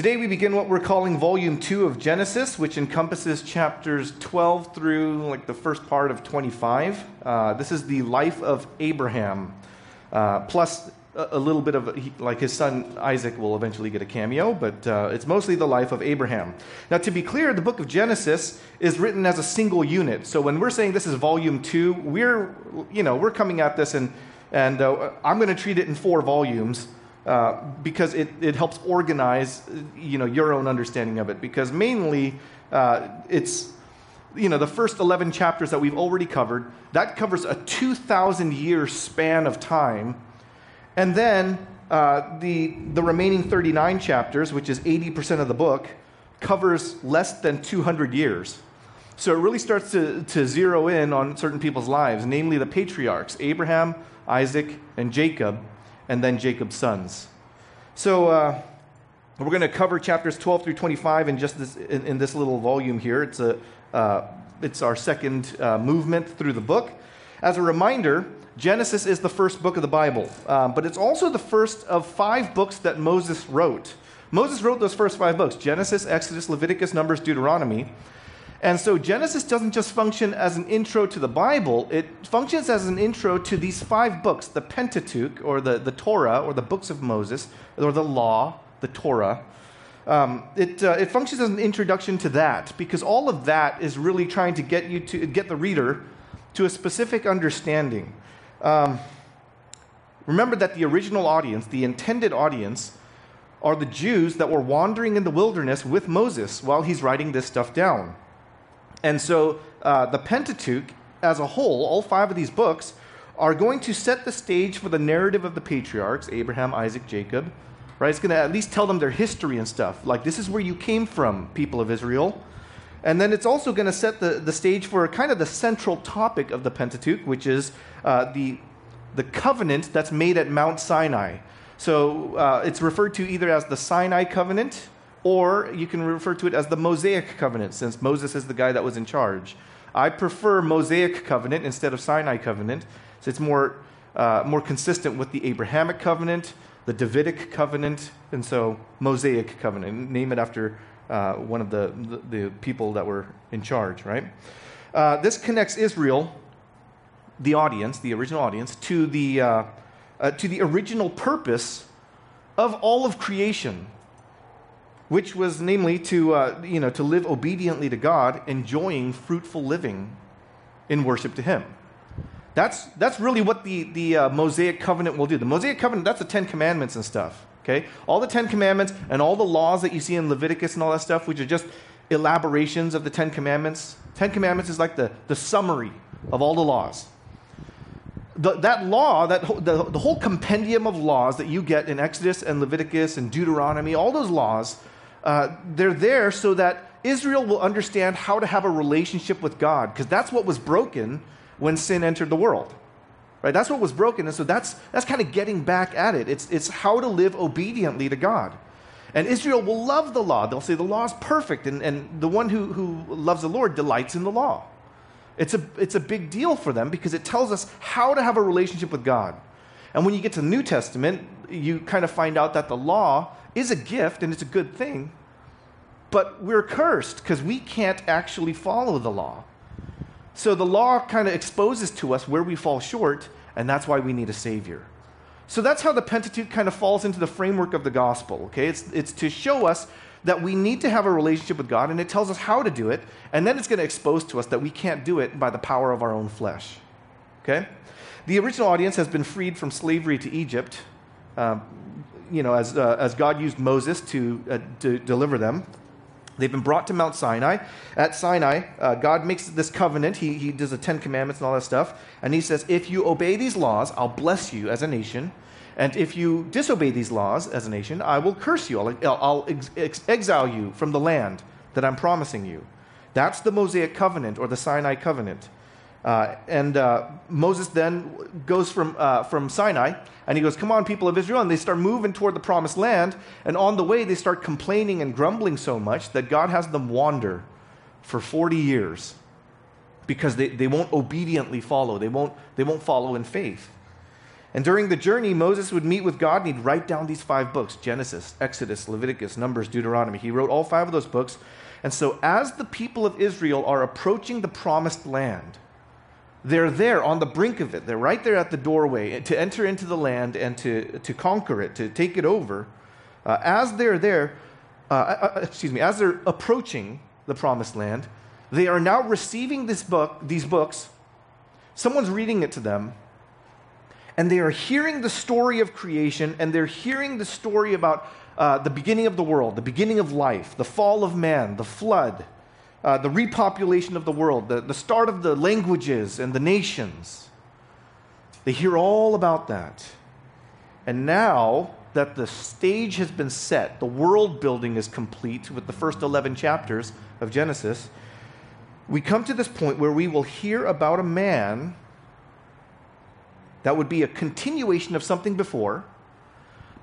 Today we begin what we're calling Volume 2 of Genesis, which encompasses chapters 12 through like the first part of 25. Uh, this is the life of Abraham, uh, plus a, a, little bit of, like his son Isaac will eventually get a cameo, but uh, it's mostly the life of Abraham. Now, to be clear, the book of Genesis is written as a single unit. So when we're saying this is Volume 2, we're, you know, we're coming at this and, and uh, I'm going to treat it in four volumes. Uh, because it, it helps organize you know, your own understanding of it. Because mainly uh, it's you know, the first 11 chapters that we've already covered, that covers a 2,000 year span of time. And then uh, the, the remaining 39 chapters, which is 80% of the book, covers less than 200 years. So it really starts to, to zero in on certain people's lives, namely the patriarchs Abraham, Isaac, and Jacob and then Jacob's sons. So uh, we're going to cover chapters 12 through 25 in just this, in, in this little volume here. It's, a, uh, it's our second uh, movement through the book. As a reminder, Genesis is the first book of the Bible, um, but it's also the first of five books that Moses wrote. Moses wrote those first five books Genesis, Exodus, Leviticus, Numbers, Deuteronomy. And so Genesis doesn't just function as an intro to the Bible, it functions as an intro to these five books the Pentateuch, or the, the Torah, or the books of Moses, or the law, the Torah. Um, it, uh, it functions as an introduction to that because all of that is really trying to get you to get the reader to a specific understanding. Um, remember that the original audience, the intended audience, are the Jews that were wandering in the wilderness with Moses while he's writing this stuff down. And so uh, the Pentateuch as a whole, all five of these books, are going to set the stage for the narrative of the patriarchs Abraham, Isaac, Jacob. Right? It's going to at least tell them their history and stuff. Like, this is where you came from, people of Israel. And then it's also going to set the, the stage for kind of the central topic of the Pentateuch, which is uh, the, the covenant that's made at Mount Sinai. So uh, it's referred to either as the Sinai covenant or you can refer to it as the Mosaic covenant, since Moses is the guy that was in charge. I prefer Mosaic covenant instead of Sinai covenant, so it's more, uh, more consistent with the Abrahamic covenant, the Davidic covenant, and so Mosaic covenant. Name it after uh, one of the, the, the, people that were in charge, right? Uh, this connects Israel, the audience, the original audience, to the, uh, uh, to the original purpose of all of creation which was namely to, uh, you know, to live obediently to God, enjoying fruitful living in worship to Him. That's, that's really what the, the uh, Mosaic covenant will do. The Mosaic covenant, that's the Ten Commandments and stuff. Okay? All the Ten Commandments and all the laws that you see in Leviticus and all that stuff, which are just elaborations of the Ten Commandments. Ten Commandments is like the, the summary of all the laws. The, that law, that, the, the whole compendium of laws that you get in Exodus and Leviticus and Deuteronomy, all those laws uh, they're there so that Israel will understand how to have a relationship with God, because that's what was broken when sin entered the world. Right? That's what was broken. And so that's, that's kind of getting back at it. It's, it's how to live obediently to God. And Israel will love the law. They'll say the law is perfect, and, and the one who, who loves the Lord delights in the law. It's a, it's a big deal for them because it tells us how to have a relationship with God. And when you get to the New Testament, you kind of find out that the law is a gift and it's a good thing, but we're cursed because we can't actually follow the law. So the law kind of exposes to us where we fall short, and that's why we need a Savior. So that's how the Pentateuch kind of falls into the framework of the gospel, okay? It's, it's to show us that we need to have a relationship with God, and it tells us how to do it, and then it's going to expose to us that we can't do it by the power of our own flesh, okay? The original audience has been freed from slavery to Egypt um, you know, as, uh, as God used Moses to, uh, to deliver them. They've been brought to Mount Sinai. At Sinai, uh, God makes this covenant. He, he does the Ten Commandments and all that stuff. And he says, If you obey these laws, I'll bless you as a nation. And if you disobey these laws as a nation, I will curse you. I'll, I'll ex- ex- exile you from the land that I'm promising you. That's the Mosaic covenant or the Sinai covenant. Uh, and uh, Moses then goes from, uh, from Sinai and he goes, Come on, people of Israel. And they start moving toward the promised land. And on the way, they start complaining and grumbling so much that God has them wander for 40 years because they, they won't obediently follow, they won't, they won't follow in faith. And during the journey, Moses would meet with God and he'd write down these five books Genesis, Exodus, Leviticus, Numbers, Deuteronomy. He wrote all five of those books. And so, as the people of Israel are approaching the promised land, they're there on the brink of it. They're right there at the doorway to enter into the land and to, to conquer it, to take it over. Uh, as they're there, uh, uh, uh excuse me, as they're approaching the promised land, they are now receiving this book, these books. Someone's reading it to them, and they are hearing the story of creation, and they're hearing the story about uh, the beginning of the world, the beginning of life, the fall of man, the flood, uh, the repopulation of the world, the, the start of the languages and the nations. They hear all about that. And now that the stage has been set, the world building is complete with the first 11 chapters of Genesis, we come to this point where we will hear about a man that would be a continuation of something before,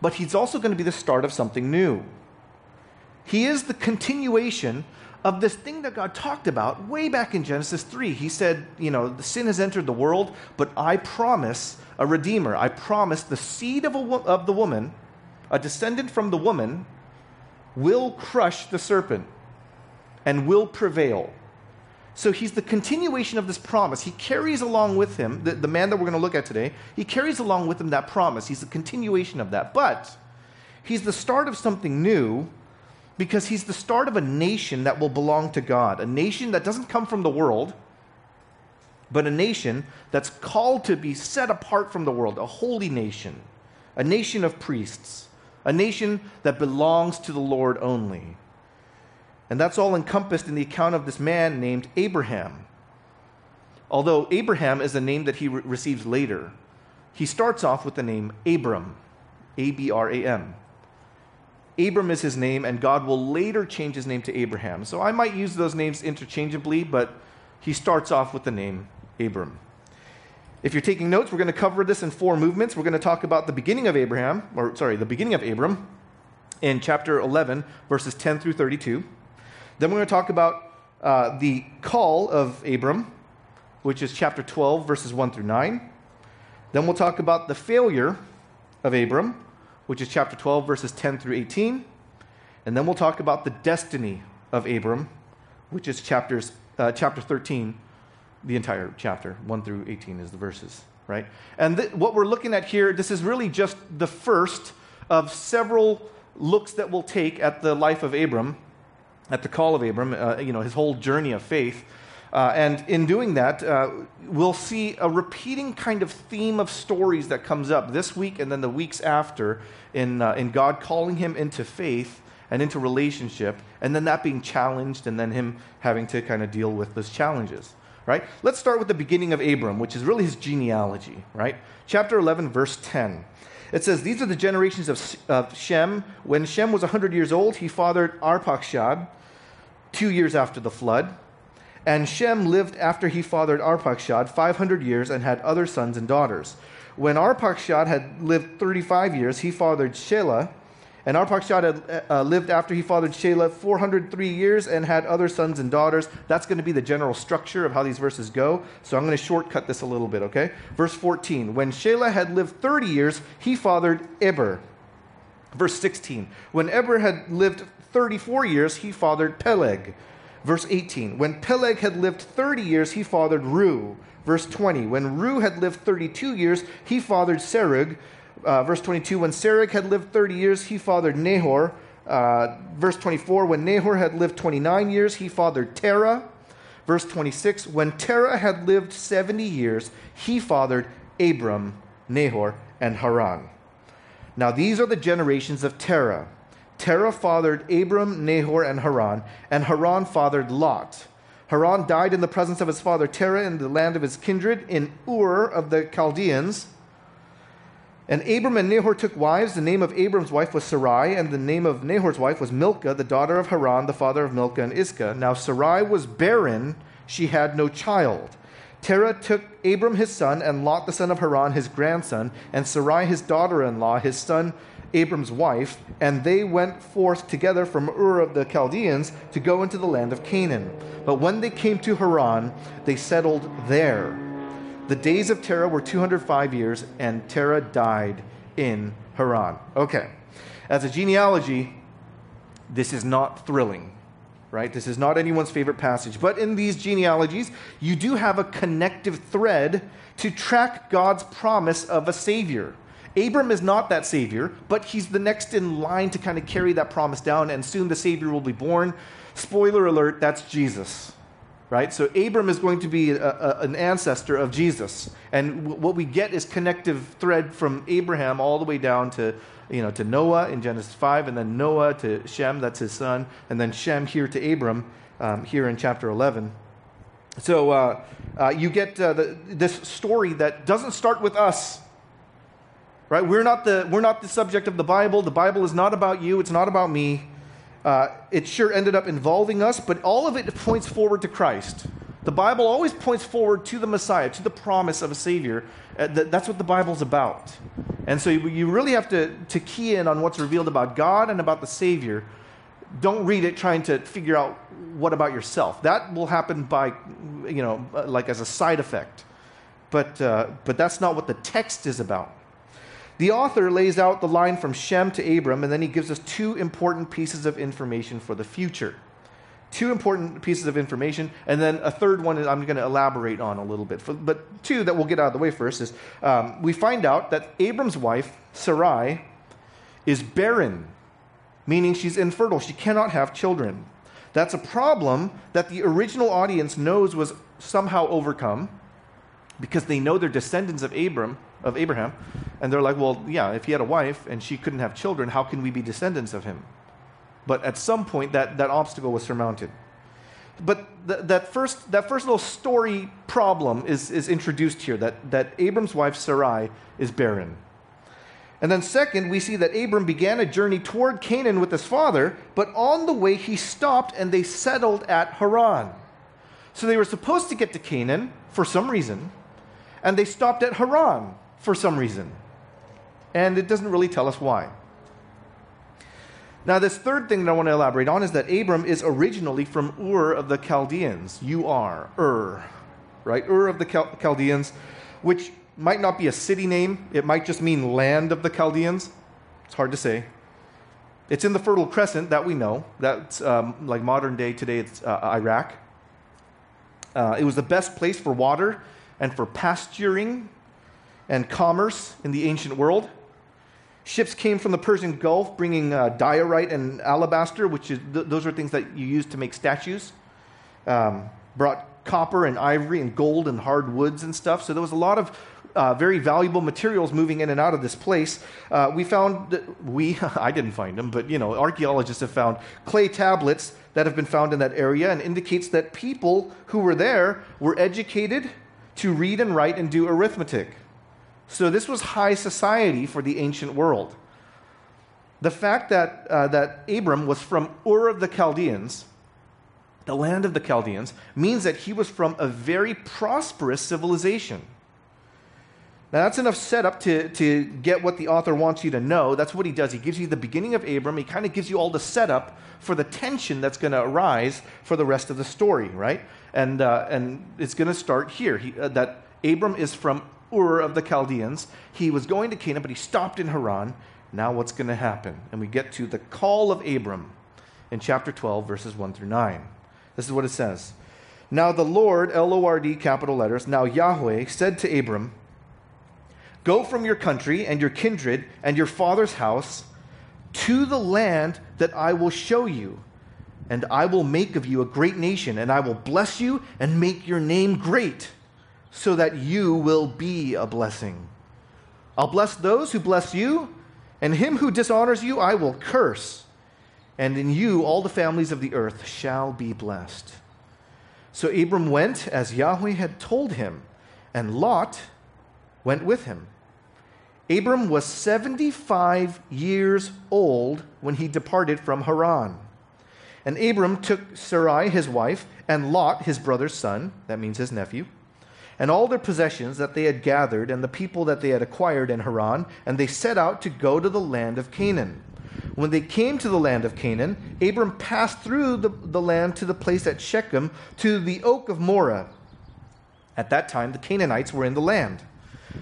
but he's also going to be the start of something new. He is the continuation of this thing that God talked about way back in Genesis 3. He said, You know, the sin has entered the world, but I promise a redeemer. I promise the seed of, a, of the woman, a descendant from the woman, will crush the serpent and will prevail. So he's the continuation of this promise. He carries along with him, the, the man that we're going to look at today, he carries along with him that promise. He's the continuation of that. But he's the start of something new because he's the start of a nation that will belong to God, a nation that doesn't come from the world, but a nation that's called to be set apart from the world, a holy nation, a nation of priests, a nation that belongs to the Lord only. And that's all encompassed in the account of this man named Abraham. Although Abraham is a name that he re- receives later, he starts off with the name Abram, A B R A M. Abram is his name, and God will later change his name to Abraham. So I might use those names interchangeably, but he starts off with the name Abram. If you're taking notes, we're going to cover this in four movements. We're going to talk about the beginning of Abraham, or sorry, the beginning of Abram in chapter 11, verses 10 through 32. Then we're going to talk about uh, the call of Abram, which is chapter 12, verses 1 through 9. Then we'll talk about the failure of Abram, which is chapter 12, verses 10 through 18. And then we'll talk about the destiny of Abram, which is chapters, uh, chapter 13, the entire chapter. 1 through 18 is the verses, right? And th- what we're looking at here, this is really just the first of several looks that we'll take at the life of Abram at the call of Abram, uh, you know, his whole journey of faith. Uh, and in doing that, uh, we'll see a repeating kind of theme of stories that comes up this week and then the weeks after in, uh, in God calling him into faith and into relationship, and then that being challenged, and then him having to kind of deal with those challenges. Right? Let's start with the beginning of Abram, which is really his genealogy. Right? Chapter 11, verse 10. It says, These are the generations of, of Shem. When Shem was 100 years old, he fathered Arpachshad two years after the flood. And Shem lived after he fathered Arpachshad 500 years and had other sons and daughters. When Arpachshad had lived 35 years, he fathered Shelah. And Arpachshad had uh, lived after he fathered Shelah 403 years and had other sons and daughters. That's going to be the general structure of how these verses go. So I'm going to shortcut this a little bit, okay? Verse 14. When Shelah had lived 30 years, he fathered Eber. Verse 16. When Eber had lived 34 years, he fathered Peleg. Verse 18, when Peleg had lived 30 years, he fathered Reu. Verse 20, when Reu had lived 32 years, he fathered Serug. Uh, verse 22, when Serug had lived 30 years, he fathered Nahor. Uh, verse 24, when Nahor had lived 29 years, he fathered Terah. Verse 26, when Terah had lived 70 years, he fathered Abram, Nahor, and Haran. Now these are the generations of Terah. Terah fathered Abram, Nahor, and Haran, and Haran fathered Lot. Haran died in the presence of his father Terah in the land of his kindred in Ur of the Chaldeans. And Abram and Nahor took wives. The name of Abram's wife was Sarai, and the name of Nahor's wife was Milcah, the daughter of Haran, the father of Milcah and Iscah. Now Sarai was barren, she had no child. Terah took Abram his son, and Lot the son of Haran his grandson, and Sarai his daughter in law, his son Abram's wife, and they went forth together from Ur of the Chaldeans to go into the land of Canaan. But when they came to Haran, they settled there. The days of Terah were 205 years, and Terah died in Haran. Okay. As a genealogy, this is not thrilling, right? This is not anyone's favorite passage. But in these genealogies, you do have a connective thread to track God's promise of a Savior. Abram is not that Savior, but he's the next in line to kind of carry that promise down, and soon the Savior will be born. Spoiler alert, that's Jesus right? So Abram is going to be a, a, an ancestor of Jesus, and w- what we get is connective thread from Abraham all the way down to you know to Noah in Genesis five, and then Noah to Shem, that's his son, and then Shem here to Abram um, here in chapter eleven. So uh, uh, you get uh, the, this story that doesn't start with us. Right? We're not, the, we're not the subject of the Bible. The Bible is not about you. It's not about me. Uh, it sure ended up involving us, but all of it points forward to Christ. The Bible always points forward to the Messiah, to the promise of a Savior. Uh, th- that's what the Bible's about. And so you, you really have to, to key in on what's revealed about God and about the Savior. Don't read it trying to figure out what about yourself. That will happen by, you know, uh, like as a side effect. But, uh, but that's not what the text is about. The author lays out the line from Shem to Abram, and then he gives us two important pieces of information for the future. Two important pieces of information, and then a third one I'm going to elaborate on a little bit. But two that we'll get out of the way first is um, we find out that Abram's wife, Sarai, is barren, meaning she's infertile. She cannot have children. That's a problem that the original audience knows was somehow overcome because they know they're descendants of Abram, of Abraham, and they're like, well, yeah, if he had a wife and she couldn't have children, how can we be descendants of him? But at some point, that, that obstacle was surmounted. But th- that, first, that first little story problem is, is introduced here that, that Abram's wife, Sarai, is barren. And then, second, we see that Abram began a journey toward Canaan with his father, but on the way he stopped and they settled at Haran. So they were supposed to get to Canaan for some reason, and they stopped at Haran for some reason. And it doesn't really tell us why. Now, this third thing that I want to elaborate on is that Abram is originally from Ur of the Chaldeans. You are, Ur, right? Ur of the Chal- Chaldeans, which might not be a city name, it might just mean land of the Chaldeans. It's hard to say. It's in the Fertile Crescent, that we know. That's um, like modern day today, it's uh, Iraq. Uh, it was the best place for water and for pasturing and commerce in the ancient world. Ships came from the Persian Gulf bringing uh, diorite and alabaster, which is, th- those are things that you use to make statues. Um, brought copper and ivory and gold and hard woods and stuff. So there was a lot of uh, very valuable materials moving in and out of this place. Uh, we found, that we, I didn't find them, but you know, archaeologists have found clay tablets that have been found in that area and indicates that people who were there were educated to read and write and do arithmetic. So this was high society for the ancient world. The fact that, uh, that Abram was from Ur of the Chaldeans, the land of the Chaldeans, means that he was from a very prosperous civilization. Now, that's enough setup to, to get what the author wants you to know. That's what he does. He gives you the beginning of Abram. He kind of gives you all the setup for the tension that's going to arise for the rest of the story, right? And, uh, and it's going to start here he, uh, that Abram is from Ur of the Chaldeans. He was going to Canaan, but he stopped in Haran. Now, what's going to happen? And we get to the call of Abram in chapter 12, verses 1 through 9. This is what it says Now the Lord, L O R D, capital letters, now Yahweh, said to Abram, Go from your country and your kindred and your father's house to the land that I will show you. And I will make of you a great nation, and I will bless you and make your name great, so that you will be a blessing. I'll bless those who bless you, and him who dishonors you I will curse. And in you all the families of the earth shall be blessed. So Abram went as Yahweh had told him, and Lot went with him. Abram was 75 years old when he departed from Haran. And Abram took Sarai, his wife, and Lot, his brother's son, that means his nephew, and all their possessions that they had gathered, and the people that they had acquired in Haran, and they set out to go to the land of Canaan. When they came to the land of Canaan, Abram passed through the, the land to the place at Shechem, to the oak of Moreh At that time, the Canaanites were in the land.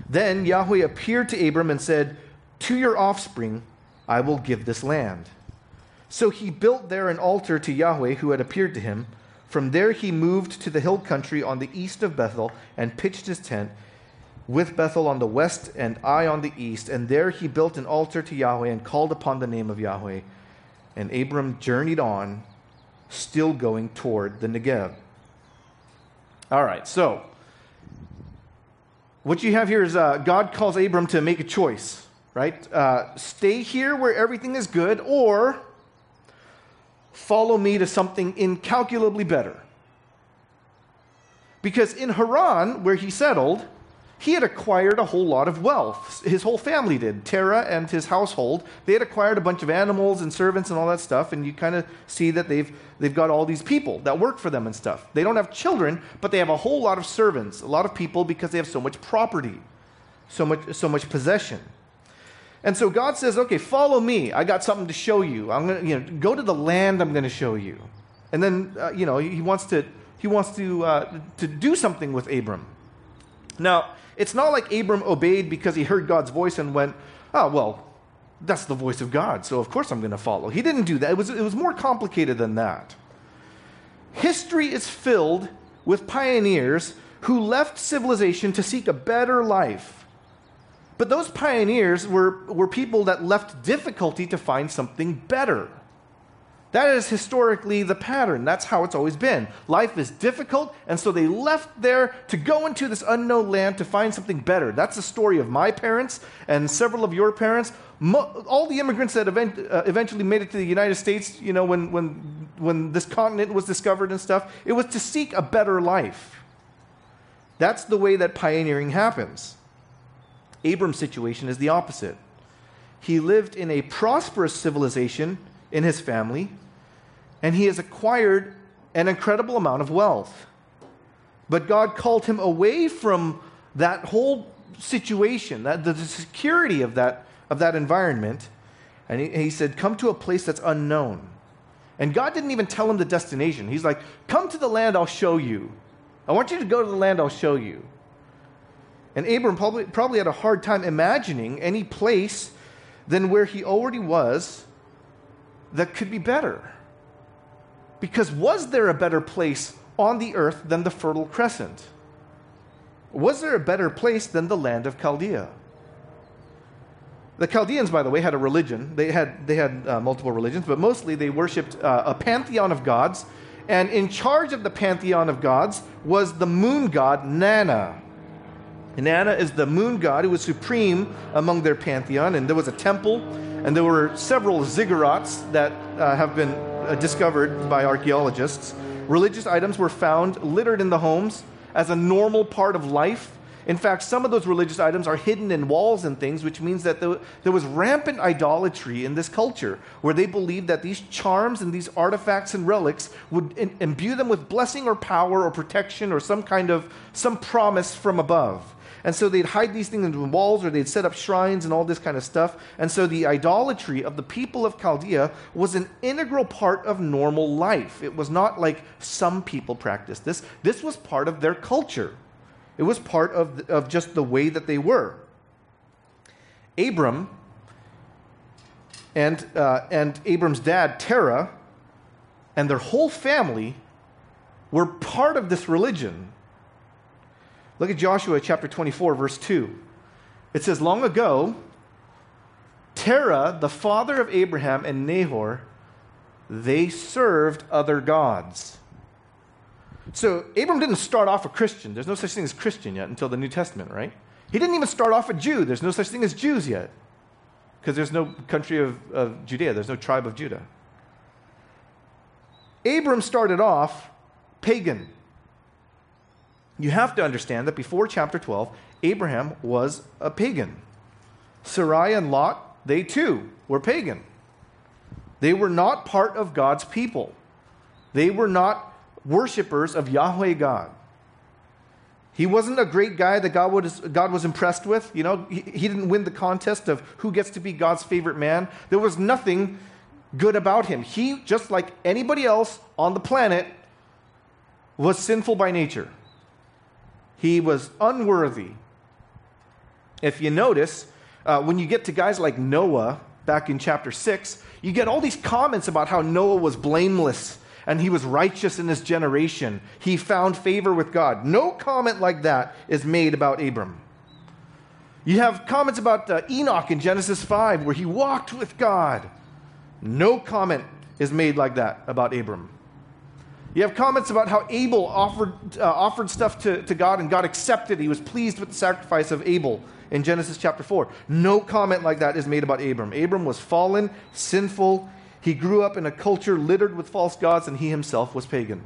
Then Yahweh appeared to Abram and said, To your offspring I will give this land. So he built there an altar to Yahweh who had appeared to him. From there he moved to the hill country on the east of Bethel and pitched his tent, with Bethel on the west and Ai on the east. And there he built an altar to Yahweh and called upon the name of Yahweh. And Abram journeyed on, still going toward the Negev. All right, so what you have here is uh, God calls Abram to make a choice, right? Uh, stay here where everything is good, or follow me to something incalculably better. Because in Haran, where he settled, he had acquired a whole lot of wealth. His whole family did. Terah and his household, they had acquired a bunch of animals and servants and all that stuff, and you kind of see that they've, they've got all these people that work for them and stuff. They don't have children, but they have a whole lot of servants, a lot of people because they have so much property, so much, so much possession. And so God says, okay, follow me. I got something to show you. I'm going to, you know, go to the land I'm going to show you. And then, uh, you know, he wants to, he wants to, uh, to do something with Abram. Now, it's not like Abram obeyed because he heard God's voice and went, oh, well, that's the voice of God, so of course I'm going to follow. He didn't do that. It was, it was more complicated than that. History is filled with pioneers who left civilization to seek a better life. But those pioneers were, were people that left difficulty to find something better. That is historically the pattern. That's how it's always been. Life is difficult, and so they left there to go into this unknown land to find something better. That's the story of my parents and several of your parents. Mo- all the immigrants that event- uh, eventually made it to the United States, you know, when, when, when this continent was discovered and stuff, it was to seek a better life. That's the way that pioneering happens. Abram's situation is the opposite. He lived in a prosperous civilization in his family and he has acquired an incredible amount of wealth. But God called him away from that whole situation, that, the security of that, of that environment, and he, he said, Come to a place that's unknown. And God didn't even tell him the destination. He's like, Come to the land I'll show you. I want you to go to the land I'll show you. And Abram probably, probably had a hard time imagining any place than where he already was that could be better. Because was there a better place on the earth than the Fertile Crescent? Was there a better place than the land of Chaldea? The Chaldeans, by the way, had a religion. They had, they had uh, multiple religions, but mostly they worshipped uh, a pantheon of gods. And in charge of the pantheon of gods was the moon god Nanna. Nanna is the moon god who was supreme among their pantheon, and there was a temple, and there were several ziggurats that uh, have been uh, discovered by archaeologists. Religious items were found littered in the homes as a normal part of life. In fact, some of those religious items are hidden in walls and things, which means that there was rampant idolatry in this culture, where they believed that these charms and these artifacts and relics would imbue them with blessing or power or protection or some kind of some promise from above. And so they'd hide these things into walls or they'd set up shrines and all this kind of stuff. And so the idolatry of the people of Chaldea was an integral part of normal life. It was not like some people practiced this, this was part of their culture. It was part of, of just the way that they were. Abram and, uh, and Abram's dad, Terah, and their whole family were part of this religion. Look at Joshua chapter 24, verse 2. It says, Long ago, Terah, the father of Abraham and Nahor, they served other gods. So Abram didn't start off a Christian. There's no such thing as Christian yet until the New Testament, right? He didn't even start off a Jew. There's no such thing as Jews yet because there's no country of, of Judea, there's no tribe of Judah. Abram started off pagan. You have to understand that before chapter 12, Abraham was a pagan. Sarai and Lot, they too were pagan. They were not part of God's people. They were not worshippers of Yahweh God. He wasn't a great guy that God was, God was impressed with. You know, he, he didn't win the contest of who gets to be God's favorite man. There was nothing good about him. He, just like anybody else on the planet, was sinful by nature. He was unworthy. If you notice, uh, when you get to guys like Noah back in chapter 6, you get all these comments about how Noah was blameless and he was righteous in his generation. He found favor with God. No comment like that is made about Abram. You have comments about uh, Enoch in Genesis 5, where he walked with God. No comment is made like that about Abram. You have comments about how Abel offered, uh, offered stuff to, to God and God accepted. He was pleased with the sacrifice of Abel in Genesis chapter 4. No comment like that is made about Abram. Abram was fallen, sinful. He grew up in a culture littered with false gods, and he himself was pagan.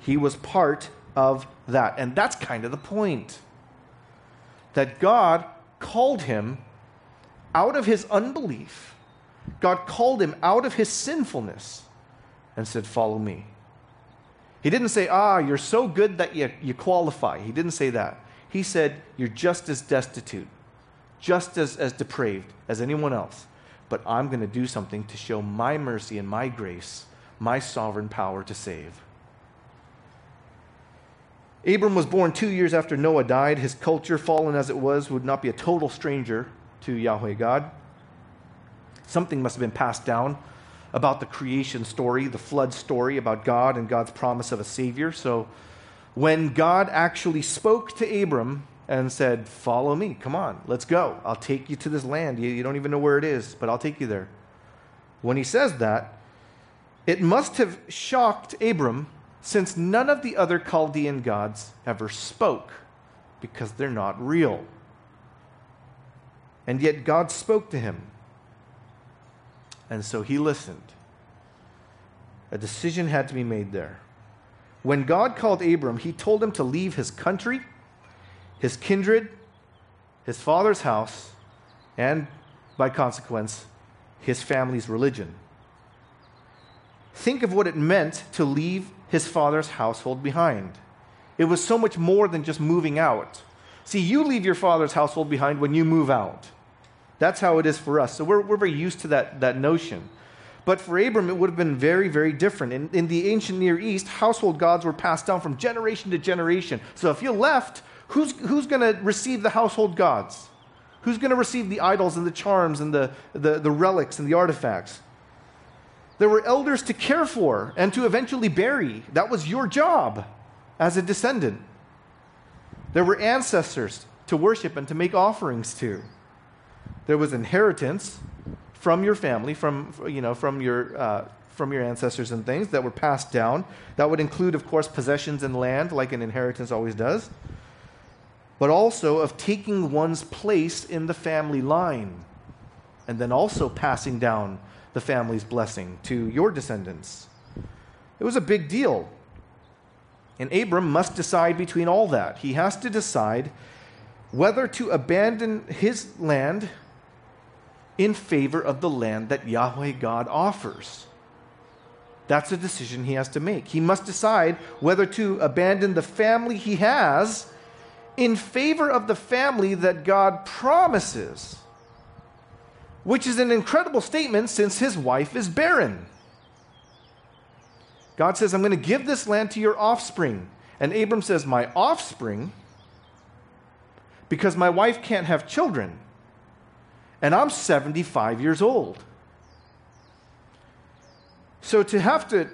He was part of that. And that's kind of the point that God called him out of his unbelief. God called him out of his sinfulness and said, Follow me. He didn't say, Ah, you're so good that you, you qualify. He didn't say that. He said, You're just as destitute, just as, as depraved as anyone else. But I'm going to do something to show my mercy and my grace, my sovereign power to save. Abram was born two years after Noah died. His culture, fallen as it was, would not be a total stranger to Yahweh God. Something must have been passed down about the creation story, the flood story, about God and God's promise of a Savior. So when God actually spoke to Abram and said, Follow me, come on, let's go. I'll take you to this land. You, you don't even know where it is, but I'll take you there. When he says that, it must have shocked Abram since none of the other Chaldean gods ever spoke because they're not real. And yet God spoke to him. And so he listened. A decision had to be made there. When God called Abram, he told him to leave his country, his kindred, his father's house, and by consequence, his family's religion. Think of what it meant to leave his father's household behind. It was so much more than just moving out. See, you leave your father's household behind when you move out. That's how it is for us. So we're, we're very used to that, that notion. But for Abram, it would have been very, very different. In, in the ancient Near East, household gods were passed down from generation to generation. So if you left, who's, who's going to receive the household gods? Who's going to receive the idols and the charms and the, the, the relics and the artifacts? There were elders to care for and to eventually bury. That was your job as a descendant. There were ancestors to worship and to make offerings to. There was inheritance from your family, from, you know, from, your, uh, from your ancestors and things that were passed down. That would include, of course, possessions and land, like an inheritance always does, but also of taking one's place in the family line and then also passing down the family's blessing to your descendants. It was a big deal. And Abram must decide between all that. He has to decide whether to abandon his land in favor of the land that Yahweh God offers. That's a decision he has to make. He must decide whether to abandon the family he has in favor of the family that God promises, which is an incredible statement since his wife is barren. God says, I'm going to give this land to your offspring. And Abram says, My offspring? Because my wife can't have children and I'm 75 years old. So to have to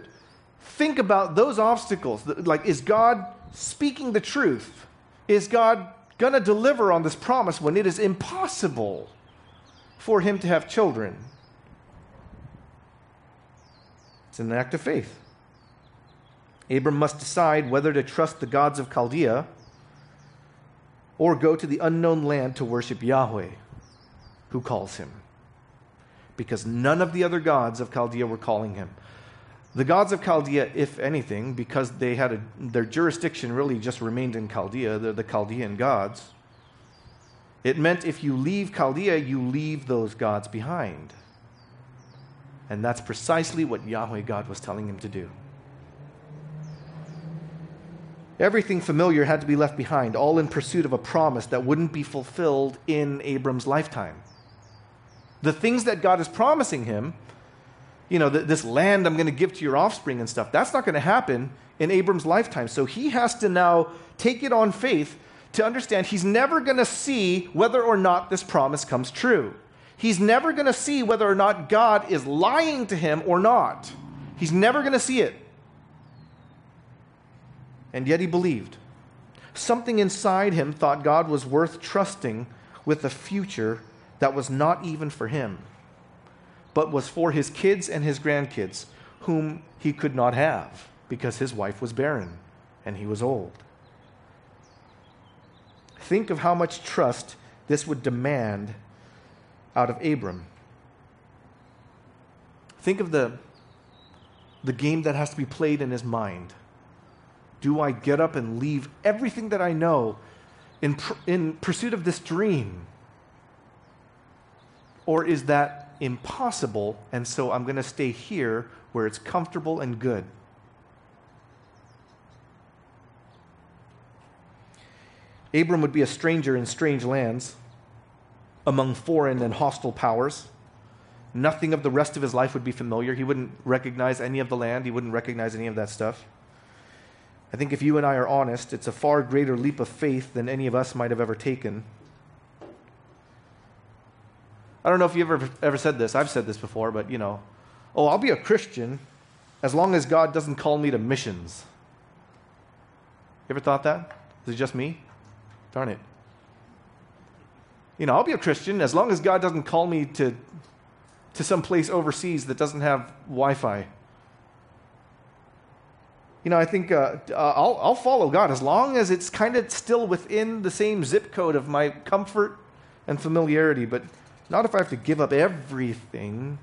think about those obstacles, like, is God speaking the truth? Is God going to deliver on this promise when it is impossible for him to have children? It's an act of faith. Abram must decide whether to trust the gods of Chaldea or go to the unknown land to worship Yahweh who calls him. Because none of the other gods of Chaldea were calling him. The gods of Chaldea, if anything, because they had a, their jurisdiction really just remained in Chaldea, they're the Chaldean gods. It meant if you leave Chaldea, you leave those gods behind. And that's precisely what Yahweh God was telling him to do. Everything familiar had to be left behind, all in pursuit of a promise that wouldn't be fulfilled in Abram's lifetime the things that God is promising him, you know, this land I'm going to give to your offspring and stuff. That's not going to happen in Abram's lifetime. So he has to now take it on faith to understand he's never going to see whether or not this promise comes true. He's never going to see whether or not God is lying to him or not. He's never going to see it. And yet he believed. Something inside him thought God was worth trusting with a future that was not even for him, but was for his kids and his grandkids, whom he could not have because his wife was barren and he was old. Think of how much trust this would demand out of Abram. Think of the, the game that has to be played in his mind. Do I get up and leave everything that I know in, in pursuit of this dream? Or is that impossible, and so I'm going to stay here where it's comfortable and good? Abram would be a stranger in strange lands, among foreign and hostile powers. Nothing of the rest of his life would be familiar. He wouldn't recognize any of the land, he wouldn't recognize any of that stuff. I think if you and I are honest, it's a far greater leap of faith than any of us might have ever taken. I don't know if you've ever, ever said this. I've said this before, but you know, oh, I'll be a Christian as long as God doesn't call me to missions. You ever thought that? Is it just me? Darn it. You know, I'll be a Christian as long as God doesn't call me to, to some place overseas that doesn't have Wi Fi. You know, I think uh, uh, I'll, I'll follow God as long as it's kind of still within the same zip code of my comfort and familiarity, but not if I have to give up everything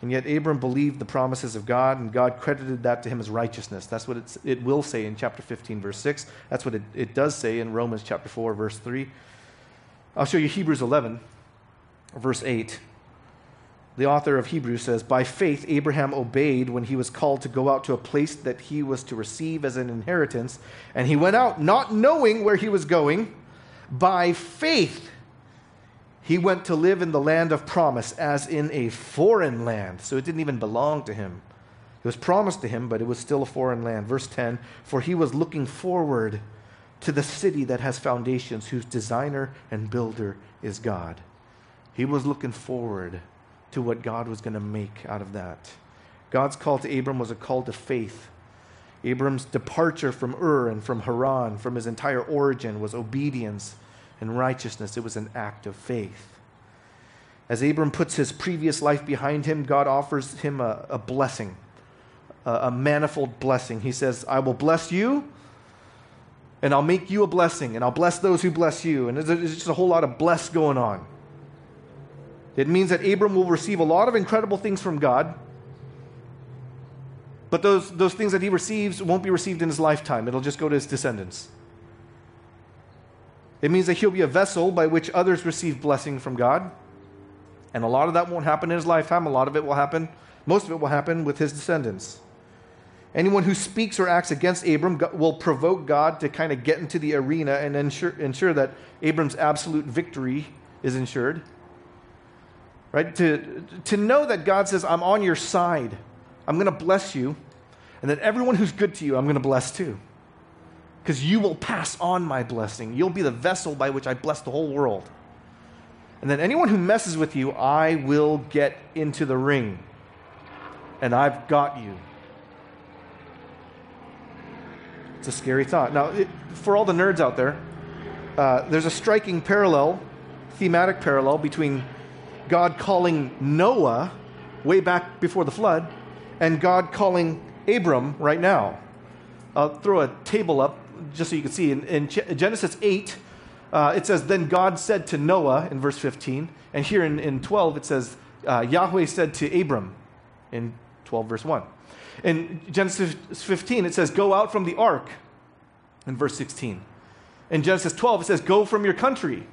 and yet Abram believed the promises of God, and God credited that to him as righteousness. That's what it will say in chapter 15, verse 6. That's what it, it does say in Romans chapter 4, verse 3. I'll show you Hebrews 11, verse 8. The author of Hebrews says, By faith, Abraham obeyed when he was called to go out to a place that he was to receive as an inheritance. And he went out not knowing where he was going. By faith, he went to live in the land of promise as in a foreign land. So it didn't even belong to him. It was promised to him, but it was still a foreign land. Verse 10 For he was looking forward to the city that has foundations, whose designer and builder is God. He was looking forward to what God was going to make out of that. God's call to Abram was a call to faith. Abram's departure from Ur and from Haran, from his entire origin, was obedience and righteousness. It was an act of faith. As Abram puts his previous life behind him, God offers him a, a blessing, a, a manifold blessing. He says, I will bless you, and I'll make you a blessing, and I'll bless those who bless you. And there's just a whole lot of bless going on. It means that Abram will receive a lot of incredible things from God, but those, those things that he receives won't be received in his lifetime. It'll just go to his descendants. It means that he'll be a vessel by which others receive blessing from God. And a lot of that won't happen in his lifetime. A lot of it will happen, most of it will happen with his descendants. Anyone who speaks or acts against Abram will provoke God to kind of get into the arena and ensure, ensure that Abram's absolute victory is ensured. Right? To, to know that God says, I'm on your side, I'm going to bless you, and that everyone who's good to you, I'm going to bless too because you will pass on my blessing. You'll be the vessel by which I bless the whole world. And then anyone who messes with you, I will get into the ring. And I've got you. It's a scary thought. Now, it, for all the nerds out there, uh, there's a striking parallel, thematic parallel between God calling Noah way back before the flood and God calling Abram right now. I'll throw a table up just so you can see, in, in Genesis 8, uh, it says, Then God said to Noah in verse 15. And here in, in 12, it says, uh, Yahweh said to Abram in 12, verse 1. In Genesis 15, it says, Go out from the ark in verse 16. In Genesis 12, it says, Go from your country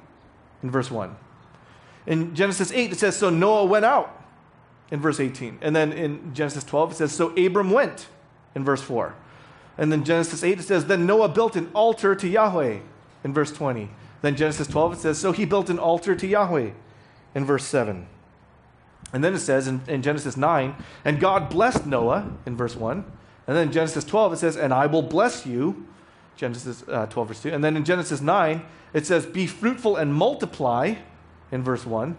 in verse 1. In Genesis 8, it says, So Noah went out in verse 18. And then in Genesis 12, it says, So Abram went in verse 4. And then Genesis 8, it says, Then Noah built an altar to Yahweh in verse 20. Then Genesis 12, it says, So he built an altar to Yahweh in verse 7. And then it says in, in Genesis 9, and God blessed Noah in verse 1. And then Genesis 12, it says, and I will bless you. Genesis uh, 12, verse 2. And then in Genesis 9, it says, be fruitful and multiply in verse 1.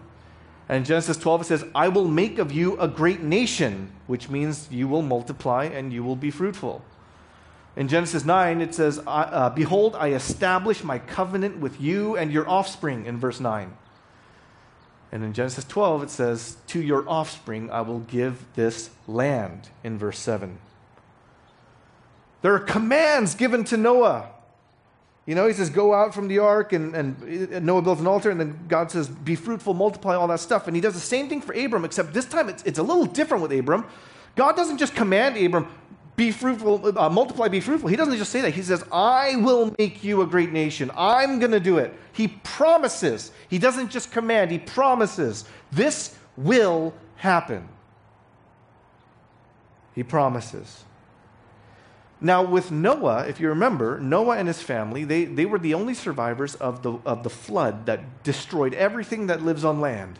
And Genesis 12, it says, I will make of you a great nation, which means you will multiply and you will be fruitful. In Genesis 9, it says, uh, Behold, I establish my covenant with you and your offspring, in verse 9. And in Genesis 12, it says, To your offspring I will give this land, in verse 7. There are commands given to Noah. You know, he says, Go out from the ark, and, and Noah builds an altar, and then God says, Be fruitful, multiply, all that stuff. And he does the same thing for Abram, except this time it's, it's a little different with Abram. God doesn't just command Abram, be fruitful, uh, multiply, be fruitful. He doesn't just say that. He says, I will make you a great nation. I'm going to do it. He promises. He doesn't just command, he promises. This will happen. He promises. Now, with Noah, if you remember, Noah and his family, they, they were the only survivors of the, of the flood that destroyed everything that lives on land.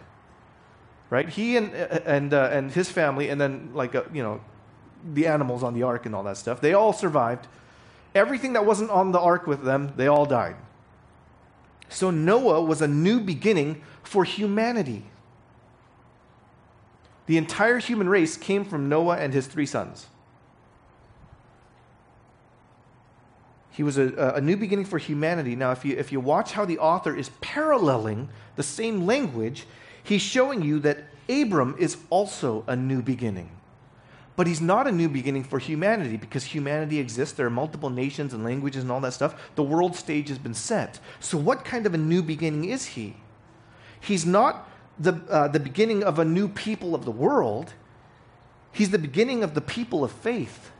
Right? He and, and, uh, and his family, and then, like, a, you know, the animals on the ark and all that stuff, they all survived. Everything that wasn't on the ark with them, they all died. So Noah was a new beginning for humanity. The entire human race came from Noah and his three sons. He was a, a, new beginning for humanity. Now, if you, if you watch how the author is paralleling the same language, he's showing you that Abram is also a new beginning. But he's not a new beginning for humanity because humanity exists. There are multiple nations and languages and all that stuff. The world stage has been set. So, what kind of a new beginning is he? He's not the, uh, the beginning of a new people of the world, he's the beginning of the people of faith.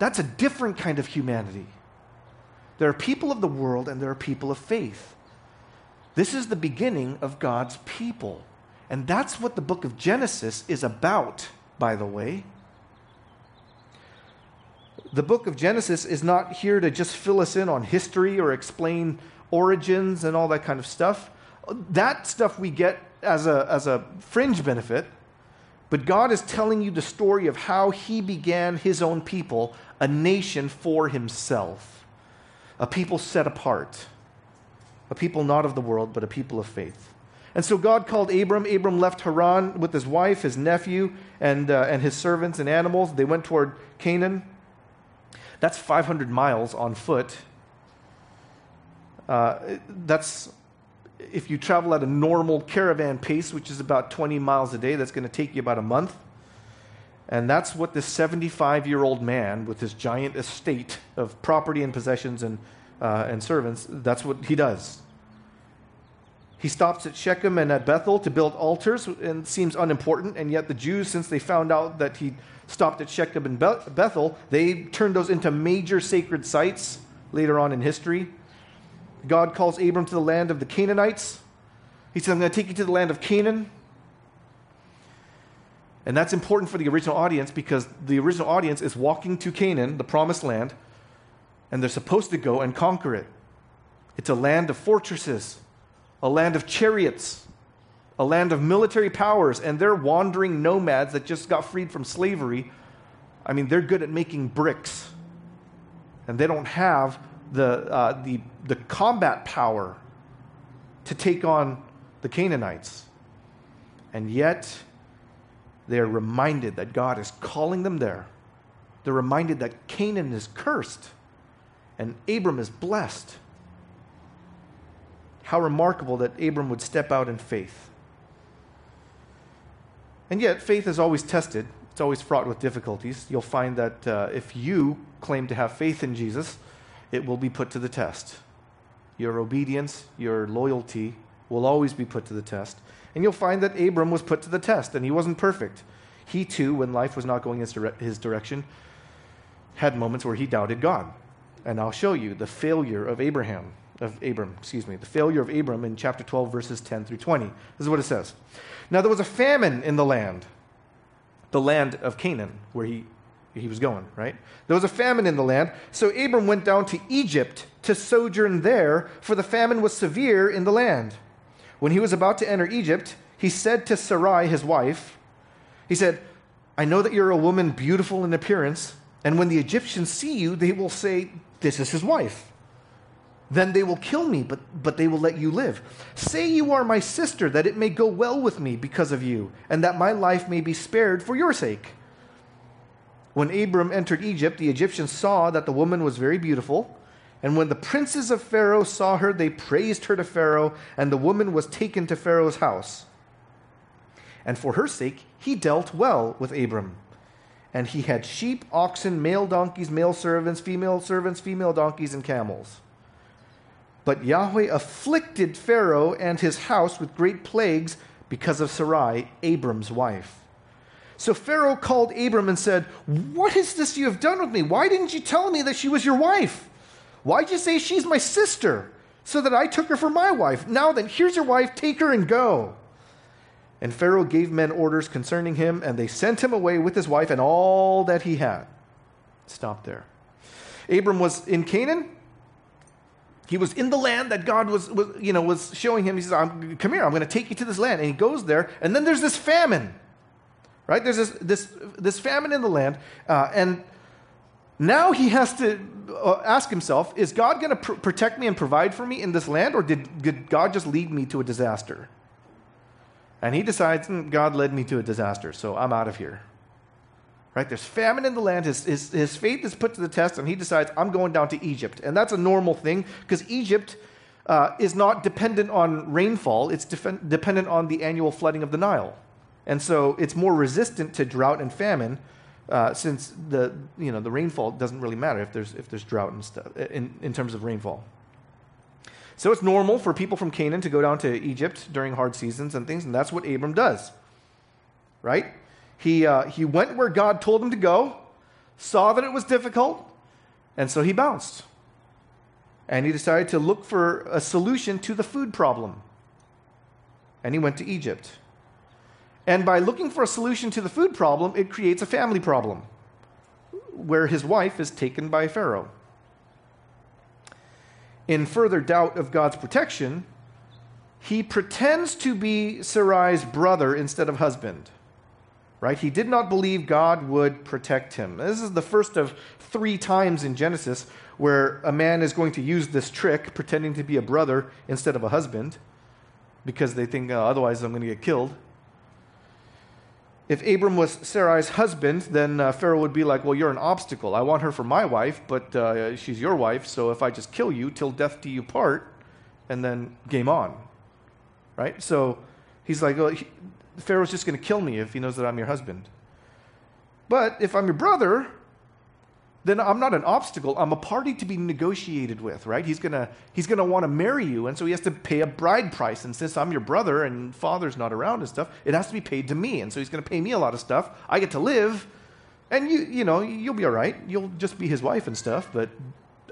That's a different kind of humanity. There are people of the world and there are people of faith. This is the beginning of God's people. And that's what the book of Genesis is about, by the way. The book of Genesis is not here to just fill us in on history or explain origins and all that kind of stuff. That stuff we get as a, as a fringe benefit. But God is telling you the story of how He began His own people, a nation for Himself, a people set apart, a people not of the world, but a people of faith. And so God called Abram. Abram left Haran with his wife, his nephew, and, uh, and his servants and animals. They went toward Canaan. That's 500 miles on foot. Uh, that's if you travel at a normal caravan pace, which is about 20 miles a day, that's going to take you about a month. And that's what this 75 year old man with his giant estate of property and possessions and, uh, and servants, that's what he does. He stops at Shechem and at Bethel to build altars and seems unimportant. And yet, the Jews, since they found out that he stopped at Shechem and Bethel, they turned those into major sacred sites later on in history. God calls Abram to the land of the Canaanites. He says, I'm going to take you to the land of Canaan. And that's important for the original audience because the original audience is walking to Canaan, the promised land, and they're supposed to go and conquer it. It's a land of fortresses, a land of chariots, a land of military powers, and they're wandering nomads that just got freed from slavery. I mean, they're good at making bricks, and they don't have the, uh, the, the combat power to take on the Canaanites. And yet, they're reminded that God is calling them there. They're reminded that Canaan is cursed and Abram is blessed. How remarkable that Abram would step out in faith. And yet, faith is always tested, it's always fraught with difficulties. You'll find that uh, if you claim to have faith in Jesus, it will be put to the test. Your obedience, your loyalty will always be put to the test. And you'll find that Abram was put to the test, and he wasn't perfect. He too, when life was not going in his direction, had moments where he doubted God. And I'll show you the failure of Abraham, of Abram, excuse me, the failure of Abram in chapter 12, verses 10 through 20. This is what it says. Now there was a famine in the land, the land of Canaan, where he he was going, right? There was a famine in the land, so Abram went down to Egypt to sojourn there, for the famine was severe in the land. When he was about to enter Egypt, he said to Sarai, his wife, he said, I know that you're a woman beautiful in appearance, and when the Egyptians see you, they will say, This is his wife. Then they will kill me, but, but they will let you live. Say you are my sister, that it may go well with me because of you, and that my life may be spared for your sake. When Abram entered Egypt, the Egyptians saw that the woman was very beautiful. And when the princes of Pharaoh saw her, they praised her to Pharaoh, and the woman was taken to Pharaoh's house. And for her sake, he dealt well with Abram. And he had sheep, oxen, male donkeys, male servants, female servants, female donkeys, and camels. But Yahweh afflicted Pharaoh and his house with great plagues because of Sarai, Abram's wife. So Pharaoh called Abram and said, What is this you have done with me? Why didn't you tell me that she was your wife? Why'd you say she's my sister? So that I took her for my wife. Now then, here's your wife, take her and go. And Pharaoh gave men orders concerning him, and they sent him away with his wife and all that he had. Stop there. Abram was in Canaan, he was in the land that God was, was, you know, was showing him. He says, Come here, I'm going to take you to this land. And he goes there, and then there's this famine. Right? There's this, this, this famine in the land. Uh, and now he has to uh, ask himself Is God going to pr- protect me and provide for me in this land, or did, did God just lead me to a disaster? And he decides, mm, God led me to a disaster, so I'm out of here. Right? There's famine in the land. His, his, his faith is put to the test, and he decides, I'm going down to Egypt. And that's a normal thing because Egypt uh, is not dependent on rainfall, it's dependent on the annual flooding of the Nile. And so it's more resistant to drought and famine uh, since the, you know, the rainfall doesn't really matter if there's, if there's drought and stuff in, in terms of rainfall. So it's normal for people from Canaan to go down to Egypt during hard seasons and things, and that's what Abram does. Right? He, uh, he went where God told him to go, saw that it was difficult, and so he bounced. And he decided to look for a solution to the food problem. And he went to Egypt. And by looking for a solution to the food problem, it creates a family problem where his wife is taken by Pharaoh. In further doubt of God's protection, he pretends to be Sarai's brother instead of husband right? He did not believe God would protect him. This is the first of three times in Genesis where a man is going to use this trick, pretending to be a brother instead of a husband, because they think uh, otherwise I'm going to get killed. If Abram was Sarai's husband, then uh, Pharaoh would be like, Well, you're an obstacle. I want her for my wife, but uh, she's your wife, so if I just kill you, till death do you part, and then game on. Right? So he's like, well, he, Pharaoh's just going to kill me if he knows that I'm your husband. But if I'm your brother, then I'm not an obstacle. I'm a party to be negotiated with, right? He's going to he's going to want to marry you, and so he has to pay a bride price. And since I'm your brother and father's not around and stuff, it has to be paid to me. And so he's going to pay me a lot of stuff. I get to live, and you you know you'll be all right. You'll just be his wife and stuff. But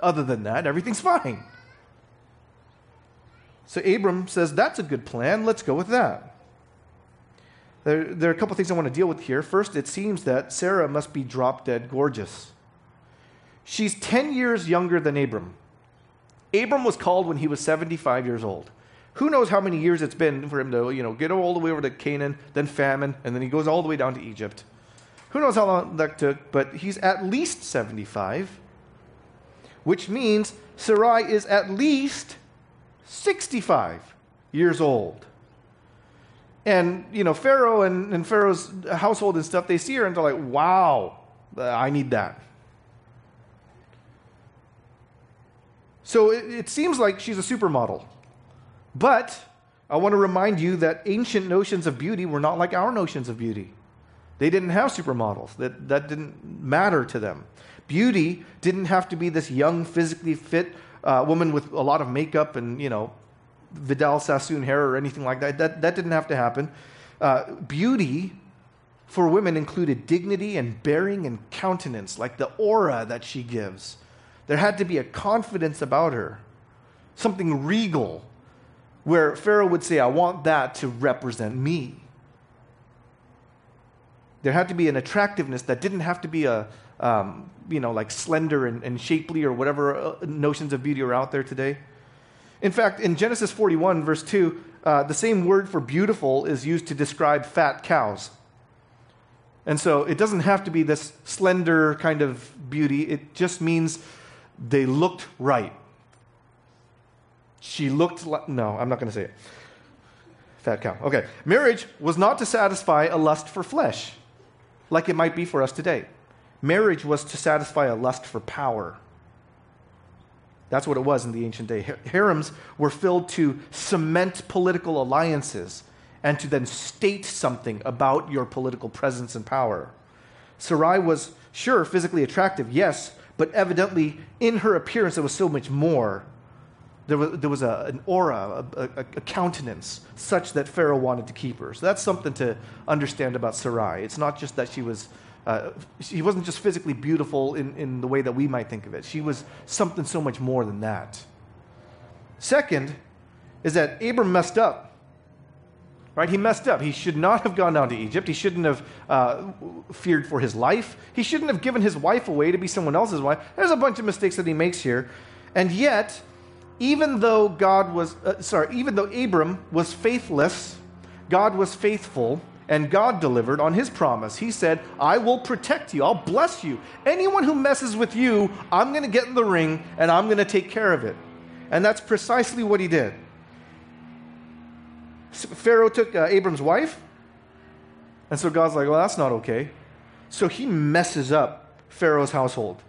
other than that, everything's fine. So Abram says, "That's a good plan. Let's go with that." There, there are a couple things I want to deal with here. First, it seems that Sarah must be drop dead gorgeous. She's 10 years younger than Abram. Abram was called when he was 75 years old. Who knows how many years it's been for him to, you know, get all the way over to Canaan, then famine, and then he goes all the way down to Egypt. Who knows how long that took, but he's at least 75, which means Sarai is at least 65 years old. And, you know, Pharaoh and, and Pharaoh's household and stuff, they see her and they're like, wow, I need that. So it, it seems like she's a supermodel. But I want to remind you that ancient notions of beauty were not like our notions of beauty. They didn't have supermodels, that, that didn't matter to them. Beauty didn't have to be this young, physically fit uh, woman with a lot of makeup and, you know, Vidal Sassoon hair or anything like that. That, that didn't have to happen. Uh, beauty for women included dignity and bearing and countenance, like the aura that she gives. There had to be a confidence about her, something regal, where Pharaoh would say, I want that to represent me. There had to be an attractiveness that didn't have to be a, um, you know, like slender and, and shapely or whatever uh, notions of beauty are out there today. In fact, in Genesis 41, verse 2, uh, the same word for beautiful is used to describe fat cows. And so it doesn't have to be this slender kind of beauty, it just means they looked right. She looked like, no, I'm not going to say it. Fat cow. Okay. Marriage was not to satisfy a lust for flesh, like it might be for us today. Marriage was to satisfy a lust for power. That's what it was in the ancient day. Harems were filled to cement political alliances and to then state something about your political presence and power. Sarai was, sure, physically attractive, yes, but evidently in her appearance there was so much more. There was, there was a, an aura, a, a, a countenance, such that Pharaoh wanted to keep her. So that's something to understand about Sarai. It's not just that she was uh, she wasn't just physically beautiful in, in the way that we might think of it. She was something so much more than that. Second is that Abram messed up. Right? He messed up. He should not have gone down to Egypt. He shouldn't have uh, feared for his life. He shouldn't have given his wife away to be someone else's wife. There's a bunch of mistakes that he makes here. And yet, even though God was, uh, sorry, even though Abram was faithless, God was faithful and God delivered on his promise. He said, I will protect you, I'll bless you. Anyone who messes with you, I'm going to get in the ring and I'm going to take care of it. And that's precisely what he did. Pharaoh took uh, Abram's wife, and so God's like, well, that's not okay. So he messes up Pharaoh's household.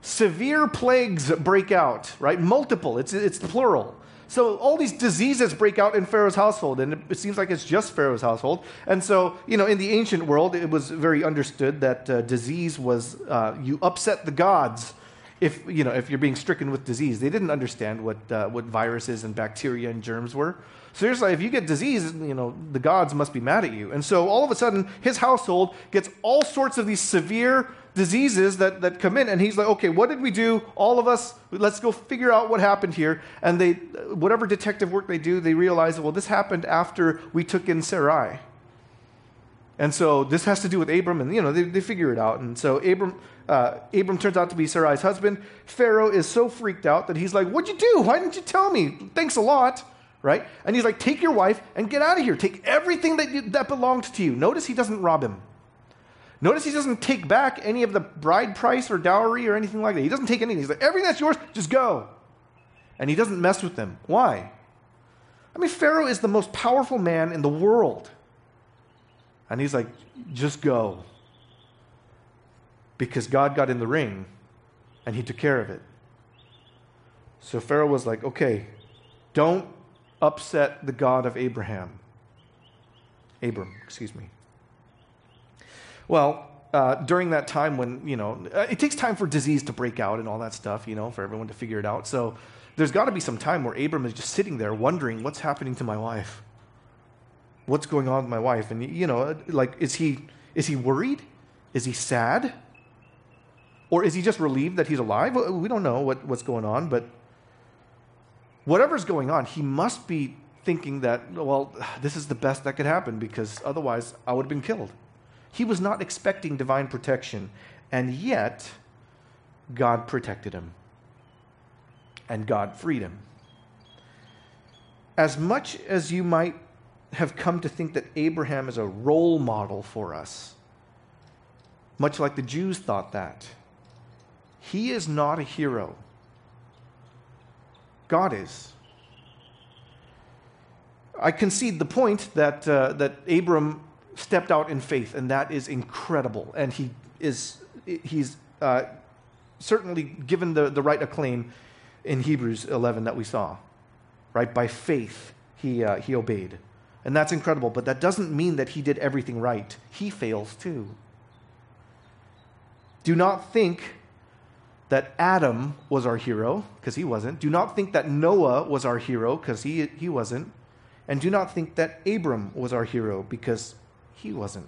Severe plagues break out, right? Multiple, it's, it's plural. So all these diseases break out in Pharaoh's household, and it seems like it's just Pharaoh's household. And so, you know, in the ancient world, it was very understood that uh, disease was uh, you upset the gods if you know if you're being stricken with disease. They didn't understand what uh, what viruses and bacteria and germs were. So like, if you get disease, you know the gods must be mad at you. And so all of a sudden, his household gets all sorts of these severe diseases that, that come in. And he's like, okay, what did we do? All of us, let's go figure out what happened here. And they, whatever detective work they do, they realize, well, this happened after we took in Sarai. And so this has to do with Abram, and you know they, they figure it out. And so Abram, uh, Abram turns out to be Sarai's husband. Pharaoh is so freaked out that he's like, "What'd you do? Why didn't you tell me? Thanks a lot." Right? And he's like, "Take your wife and get out of here. Take everything that you, that belonged to you." Notice he doesn't rob him. Notice he doesn't take back any of the bride price or dowry or anything like that. He doesn't take anything. He's like, everything that's yours, just go. And he doesn't mess with them. Why? I mean, Pharaoh is the most powerful man in the world. And he's like, just go. Because God got in the ring and he took care of it. So Pharaoh was like, okay, don't upset the God of Abraham. Abram, excuse me. Well, uh, during that time when, you know, uh, it takes time for disease to break out and all that stuff, you know, for everyone to figure it out. So there's got to be some time where Abram is just sitting there wondering, what's happening to my wife? What's going on with my wife? And, you know, like, is he, is he worried? Is he sad? Or is he just relieved that he's alive? We don't know what, what's going on, but whatever's going on, he must be thinking that, well, this is the best that could happen because otherwise I would have been killed. He was not expecting divine protection, and yet God protected him. And God freed him. As much as you might have come to think that Abraham is a role model for us, much like the Jews thought that, he is not a hero. God is. I concede the point that, uh, that Abram stepped out in faith, and that is incredible. And he is he's uh, certainly given the, the right acclaim in Hebrews 11 that we saw. Right? By faith, he, uh, he obeyed. And that's incredible, but that doesn't mean that he did everything right. He fails too. Do not think that Adam was our hero, because he wasn't. Do not think that Noah was our hero, because he, he wasn't. And do not think that Abram was our hero, because he wasn't.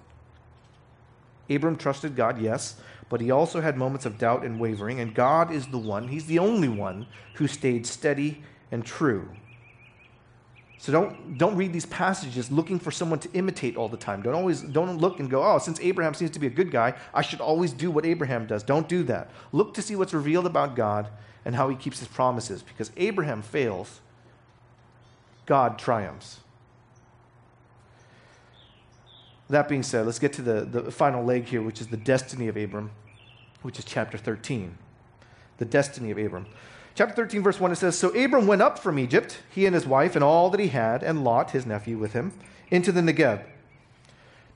Abram trusted God, yes, but he also had moments of doubt and wavering, and God is the one, he's the only one who stayed steady and true. So don't, don't read these passages looking for someone to imitate all the time. Don't always don't look and go, oh, since Abraham seems to be a good guy, I should always do what Abraham does. Don't do that. Look to see what's revealed about God and how he keeps his promises. Because Abraham fails, God triumphs. That being said, let's get to the, the final leg here, which is the destiny of Abram, which is chapter 13. The destiny of Abram. Chapter 13, verse 1, it says So Abram went up from Egypt, he and his wife, and all that he had, and Lot, his nephew, with him, into the Negeb.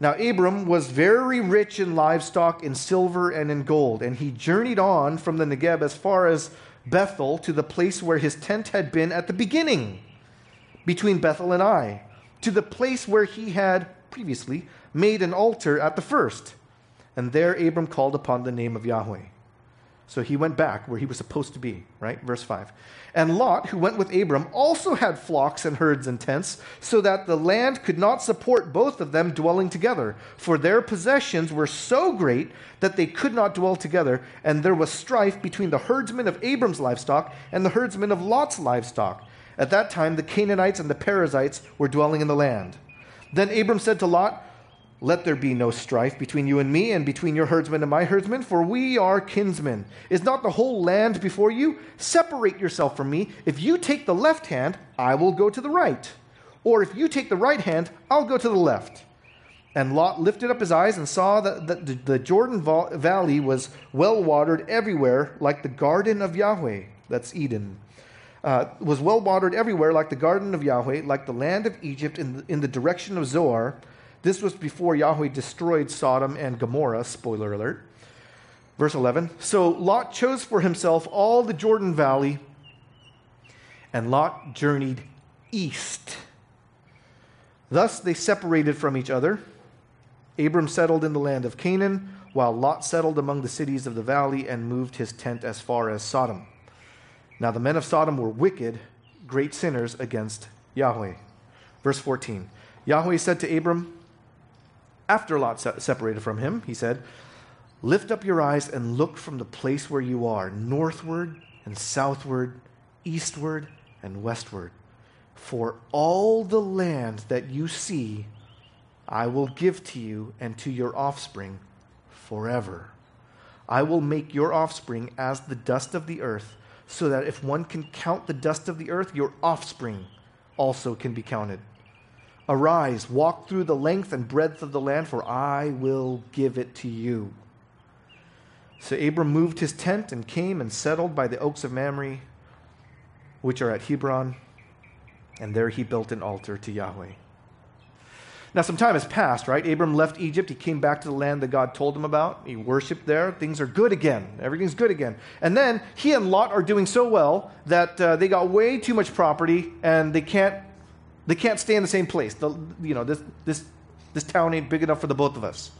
Now, Abram was very rich in livestock, in silver, and in gold, and he journeyed on from the Negeb as far as Bethel to the place where his tent had been at the beginning, between Bethel and Ai, to the place where he had previously made an altar at the first. And there Abram called upon the name of Yahweh. So he went back where he was supposed to be, right? Verse 5. And Lot, who went with Abram, also had flocks and herds and tents, so that the land could not support both of them dwelling together. For their possessions were so great that they could not dwell together, and there was strife between the herdsmen of Abram's livestock and the herdsmen of Lot's livestock. At that time, the Canaanites and the Perizzites were dwelling in the land. Then Abram said to Lot, let there be no strife between you and me, and between your herdsmen and my herdsmen, for we are kinsmen. Is not the whole land before you? Separate yourself from me. If you take the left hand, I will go to the right. Or if you take the right hand, I'll go to the left. And Lot lifted up his eyes and saw that the, the Jordan Valley was well watered everywhere, like the garden of Yahweh. That's Eden. Uh, was well watered everywhere, like the garden of Yahweh, like the land of Egypt in the, in the direction of Zoar this was before Yahweh destroyed Sodom and Gomorrah, spoiler alert. Verse 11 So Lot chose for himself all the Jordan Valley, and Lot journeyed east. Thus they separated from each other. Abram settled in the land of Canaan, while Lot settled among the cities of the valley and moved his tent as far as Sodom. Now the men of Sodom were wicked, great sinners against Yahweh. Verse 14 Yahweh said to Abram, after Lot separated from him, he said, Lift up your eyes and look from the place where you are, northward and southward, eastward and westward. For all the land that you see, I will give to you and to your offspring forever. I will make your offspring as the dust of the earth, so that if one can count the dust of the earth, your offspring also can be counted. Arise, walk through the length and breadth of the land, for I will give it to you. So Abram moved his tent and came and settled by the oaks of Mamre, which are at Hebron, and there he built an altar to Yahweh. Now, some time has passed, right? Abram left Egypt. He came back to the land that God told him about. He worshiped there. Things are good again. Everything's good again. And then he and Lot are doing so well that uh, they got way too much property and they can't they can't stay in the same place. The, you know, this, this, this town ain't big enough for the both of us.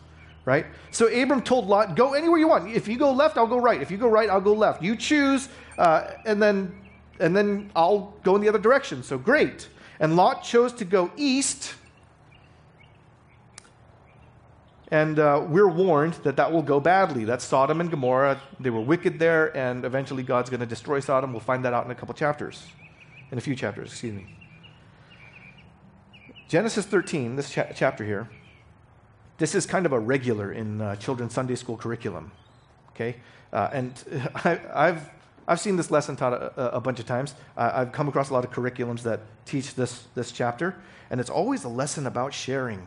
Right? So Abram told Lot, go anywhere you want. If you go left, I'll go right. If you go right, I'll go left. You choose, uh, and, then, and then I'll go in the other direction. So great. And Lot chose to go east. And uh, we're warned that that will go badly. That's Sodom and Gomorrah. They were wicked there, and eventually God's going to destroy Sodom. We'll find that out in a couple chapters, in a few chapters, excuse me. Genesis 13, this cha- chapter here, this is kind of a regular in uh, children's Sunday school curriculum. Okay? Uh, and I, have I've seen this lesson taught a, a bunch of times. I've come across a lot of curriculums that teach this, this chapter, and it's always a lesson about sharing.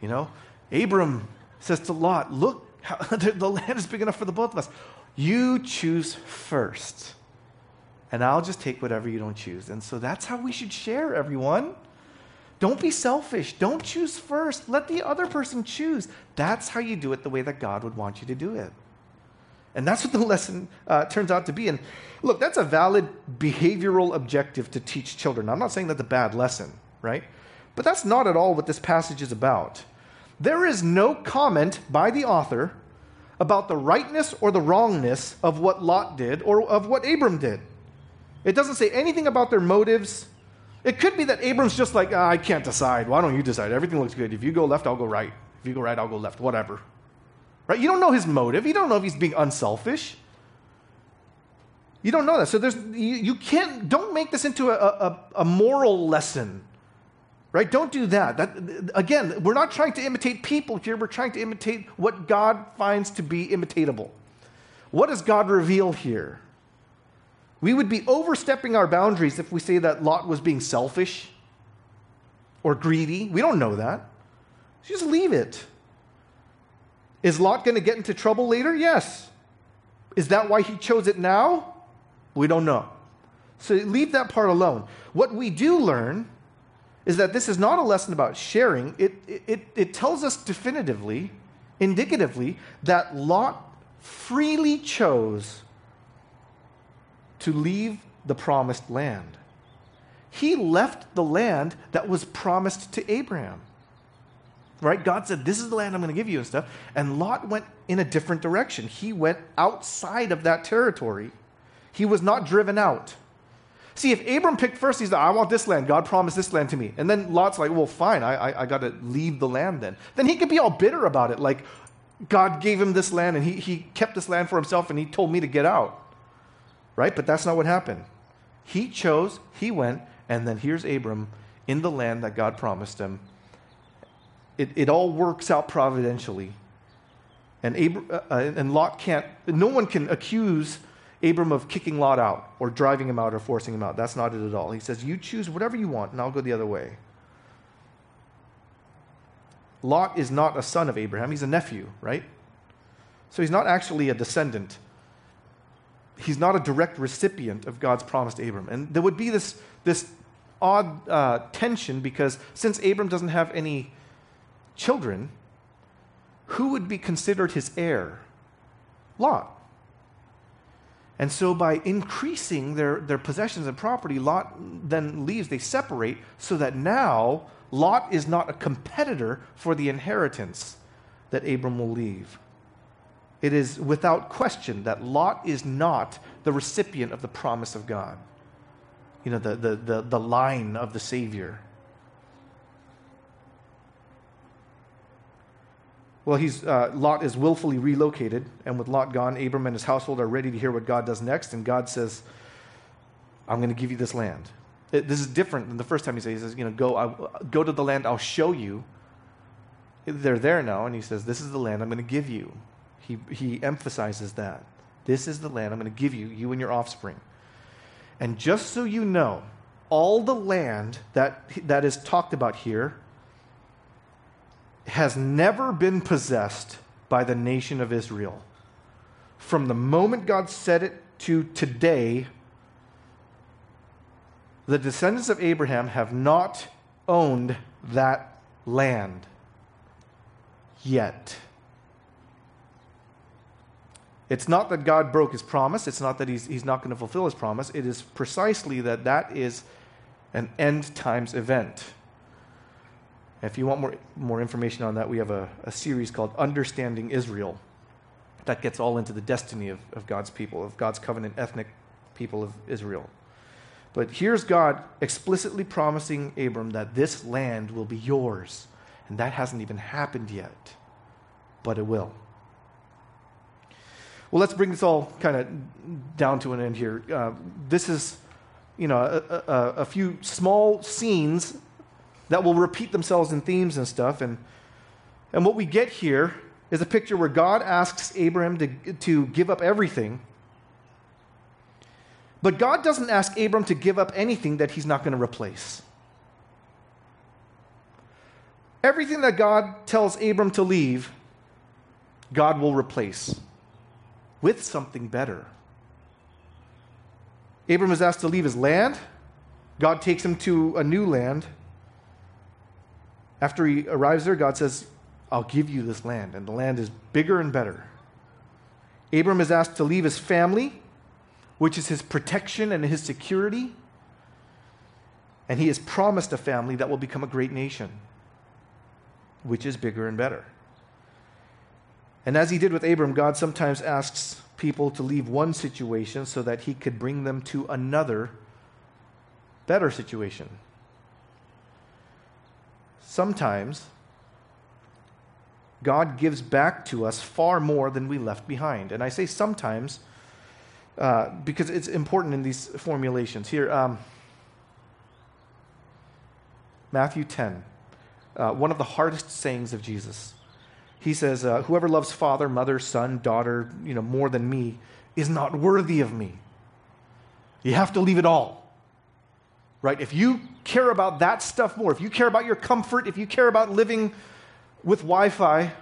You know, Abram says to Lot, Look, how, the land is big enough for the both of us. You choose first, and I'll just take whatever you don't choose. And so that's how we should share, everyone. Don't be selfish. Don't choose first. Let the other person choose. That's how you do it the way that God would want you to do it. And that's what the lesson uh, turns out to be. And look, that's a valid behavioral objective to teach children. I'm not saying that's a bad lesson, right? But that's not at all what this passage is about. There is no comment by the author about the rightness or the wrongness of what Lot did or of what Abram did. It doesn't say anything about their motives it could be that Abram's just like, ah, I can't decide. Why don't you decide? Everything looks good. If you go left, I'll go right. If you go right, I'll go left. Whatever. Right? You don't know his motive. You don't know if he's being unselfish. You don't know that. So there's, you, you can't, don't make this into a, a, a moral lesson. Right? Don't do that. that. Again, we're not trying to imitate people here. We're trying to imitate what God finds to be imitatable. What does God reveal here? We would be overstepping our boundaries if we say that Lot was being selfish or greedy. We don't know that. Just leave it. Is Lot going to get into trouble later? Yes. Is that why he chose it now? We don't know. So leave that part alone. What we do learn is that this is not a lesson about sharing. It, it, it tells us definitively, indicatively, that Lot freely chose to leave the promised land. He left the land that was promised to Abraham. Right? God said, This is the land I'm going to give you and stuff. And Lot went in a different direction. He went outside of that territory. He was not driven out. See, if Abram picked first, he's like, I want this land. God promised this land to me. And then Lot's like, well, fine, I, I, I got to leave the land then. Then he could be all bitter about it. Like, God gave him this land and he, he kept this land for himself and he told me to get out. Right? But that's not what happened. He chose, he went, and then here's Abram in the land that God promised him. It, it all works out providentially. And, Abram, uh, uh, and Lot can't, no one can accuse Abram of kicking Lot out or driving him out or forcing him out. That's not it at all. He says, You choose whatever you want, and I'll go the other way. Lot is not a son of Abraham, he's a nephew, right? So he's not actually a descendant he's not a direct recipient of God's promise to Abram. And there would be this, this odd uh, tension because since Abram doesn't have any children, who would be considered his heir? Lot. And so, by increasing their, their possessions and property, Lot then leaves, they separate, so that now Lot is not a competitor for the inheritance that Abram will leave. It is without question that Lot is not the recipient of the promise of God, you know, the, the, the, the line of the Savior. Well, he's, uh, Lot is willfully relocated, and with Lot gone, Abram and his household are ready to hear what God does next, and God says, I'm going to give you this land. It, this is different than the first time he says, he says you know, go, I, go to the land, I'll show you. They're there now, and he says, This is the land I'm going to give you. He, he emphasizes that. This is the land I'm going to give you, you and your offspring. And just so you know, all the land that, that is talked about here has never been possessed by the nation of Israel. From the moment God said it to today, the descendants of Abraham have not owned that land yet. It's not that God broke his promise. It's not that he's, he's not going to fulfill his promise. It is precisely that that is an end times event. If you want more, more information on that, we have a, a series called Understanding Israel that gets all into the destiny of, of God's people, of God's covenant ethnic people of Israel. But here's God explicitly promising Abram that this land will be yours. And that hasn't even happened yet, but it will. Well, let's bring this all kind of down to an end here. Uh, this is, you know, a, a, a, few small scenes that will repeat themselves in themes and stuff. And, and what we get here is a picture where God asks Abraham to, to give up everything. But God doesn't ask Abram to give up anything that he's not going to replace. Everything that God tells Abram to leave, God will replace with something better. Abram is asked to leave his land. God takes him to a new land. After he arrives there, God says, I'll give you this land, and the land is bigger and better. Abram is asked to leave his family, which is his protection and his security. And he is promised a family that will become a great nation, which is bigger and better. And as he did with Abram, God sometimes asks people to leave one situation so that he could bring them to another, better situation. Sometimes God gives back to us far more than we left behind. And I say sometimes uh, because it's important in these formulations. Here, um, Matthew 10, uh, one of the hardest sayings of Jesus he says, uh, Whoever loves father, mother, son, daughter, you know, more than me is not worthy of me. You have to leave it all. Right? If you care about that stuff more, if you care about your comfort, if you care about living with Wi Fi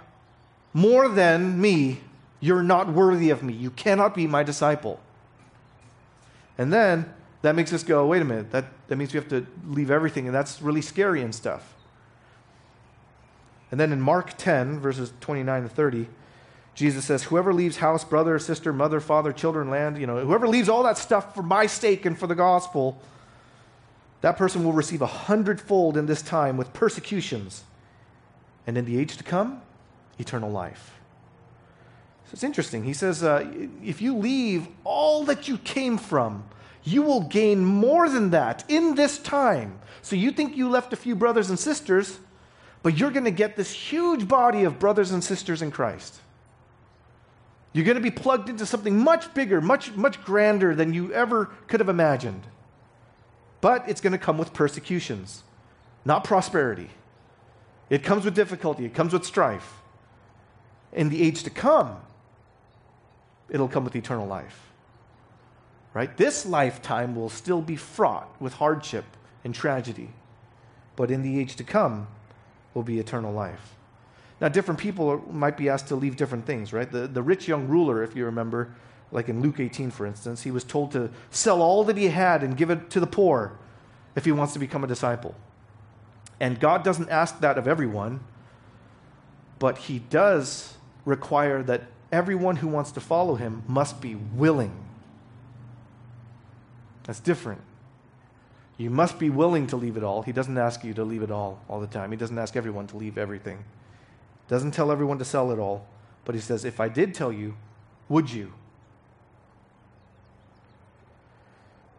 more than me, you're not worthy of me. You cannot be my disciple. And then that makes us go, wait a minute, that, that means we have to leave everything, and that's really scary and stuff. And then in Mark 10, verses 29 to 30, Jesus says, Whoever leaves house, brother, sister, mother, father, children, land, you know, whoever leaves all that stuff for my sake and for the gospel, that person will receive a hundredfold in this time with persecutions. And in the age to come, eternal life. So it's interesting. He says, uh, if you leave all that you came from, you will gain more than that in this time. So you think you left a few brothers and sisters, but you're going to get this huge body of brothers and sisters in Christ. You're going to be plugged into something much bigger, much, much grander than you ever could have imagined. But it's going to come with persecutions, not prosperity. It comes with difficulty, it comes with strife. In the age to come, it'll come with eternal life. Right? This lifetime will still be fraught with hardship and tragedy. But in the age to come will be eternal life. Now, different people might be asked to leave different things, right? The, the rich young ruler, if you remember, like in Luke 18, for instance, he was told to sell all that he had and give it to the poor if he wants to become a disciple. And God doesn't ask that of everyone, but he does require that everyone who wants to follow him must be willing. That's different. You must be willing to leave it all. He doesn't ask you to leave it all all the time. He doesn't ask everyone to leave everything. Doesn't tell everyone to sell it all, but he says, if I did tell you, would you?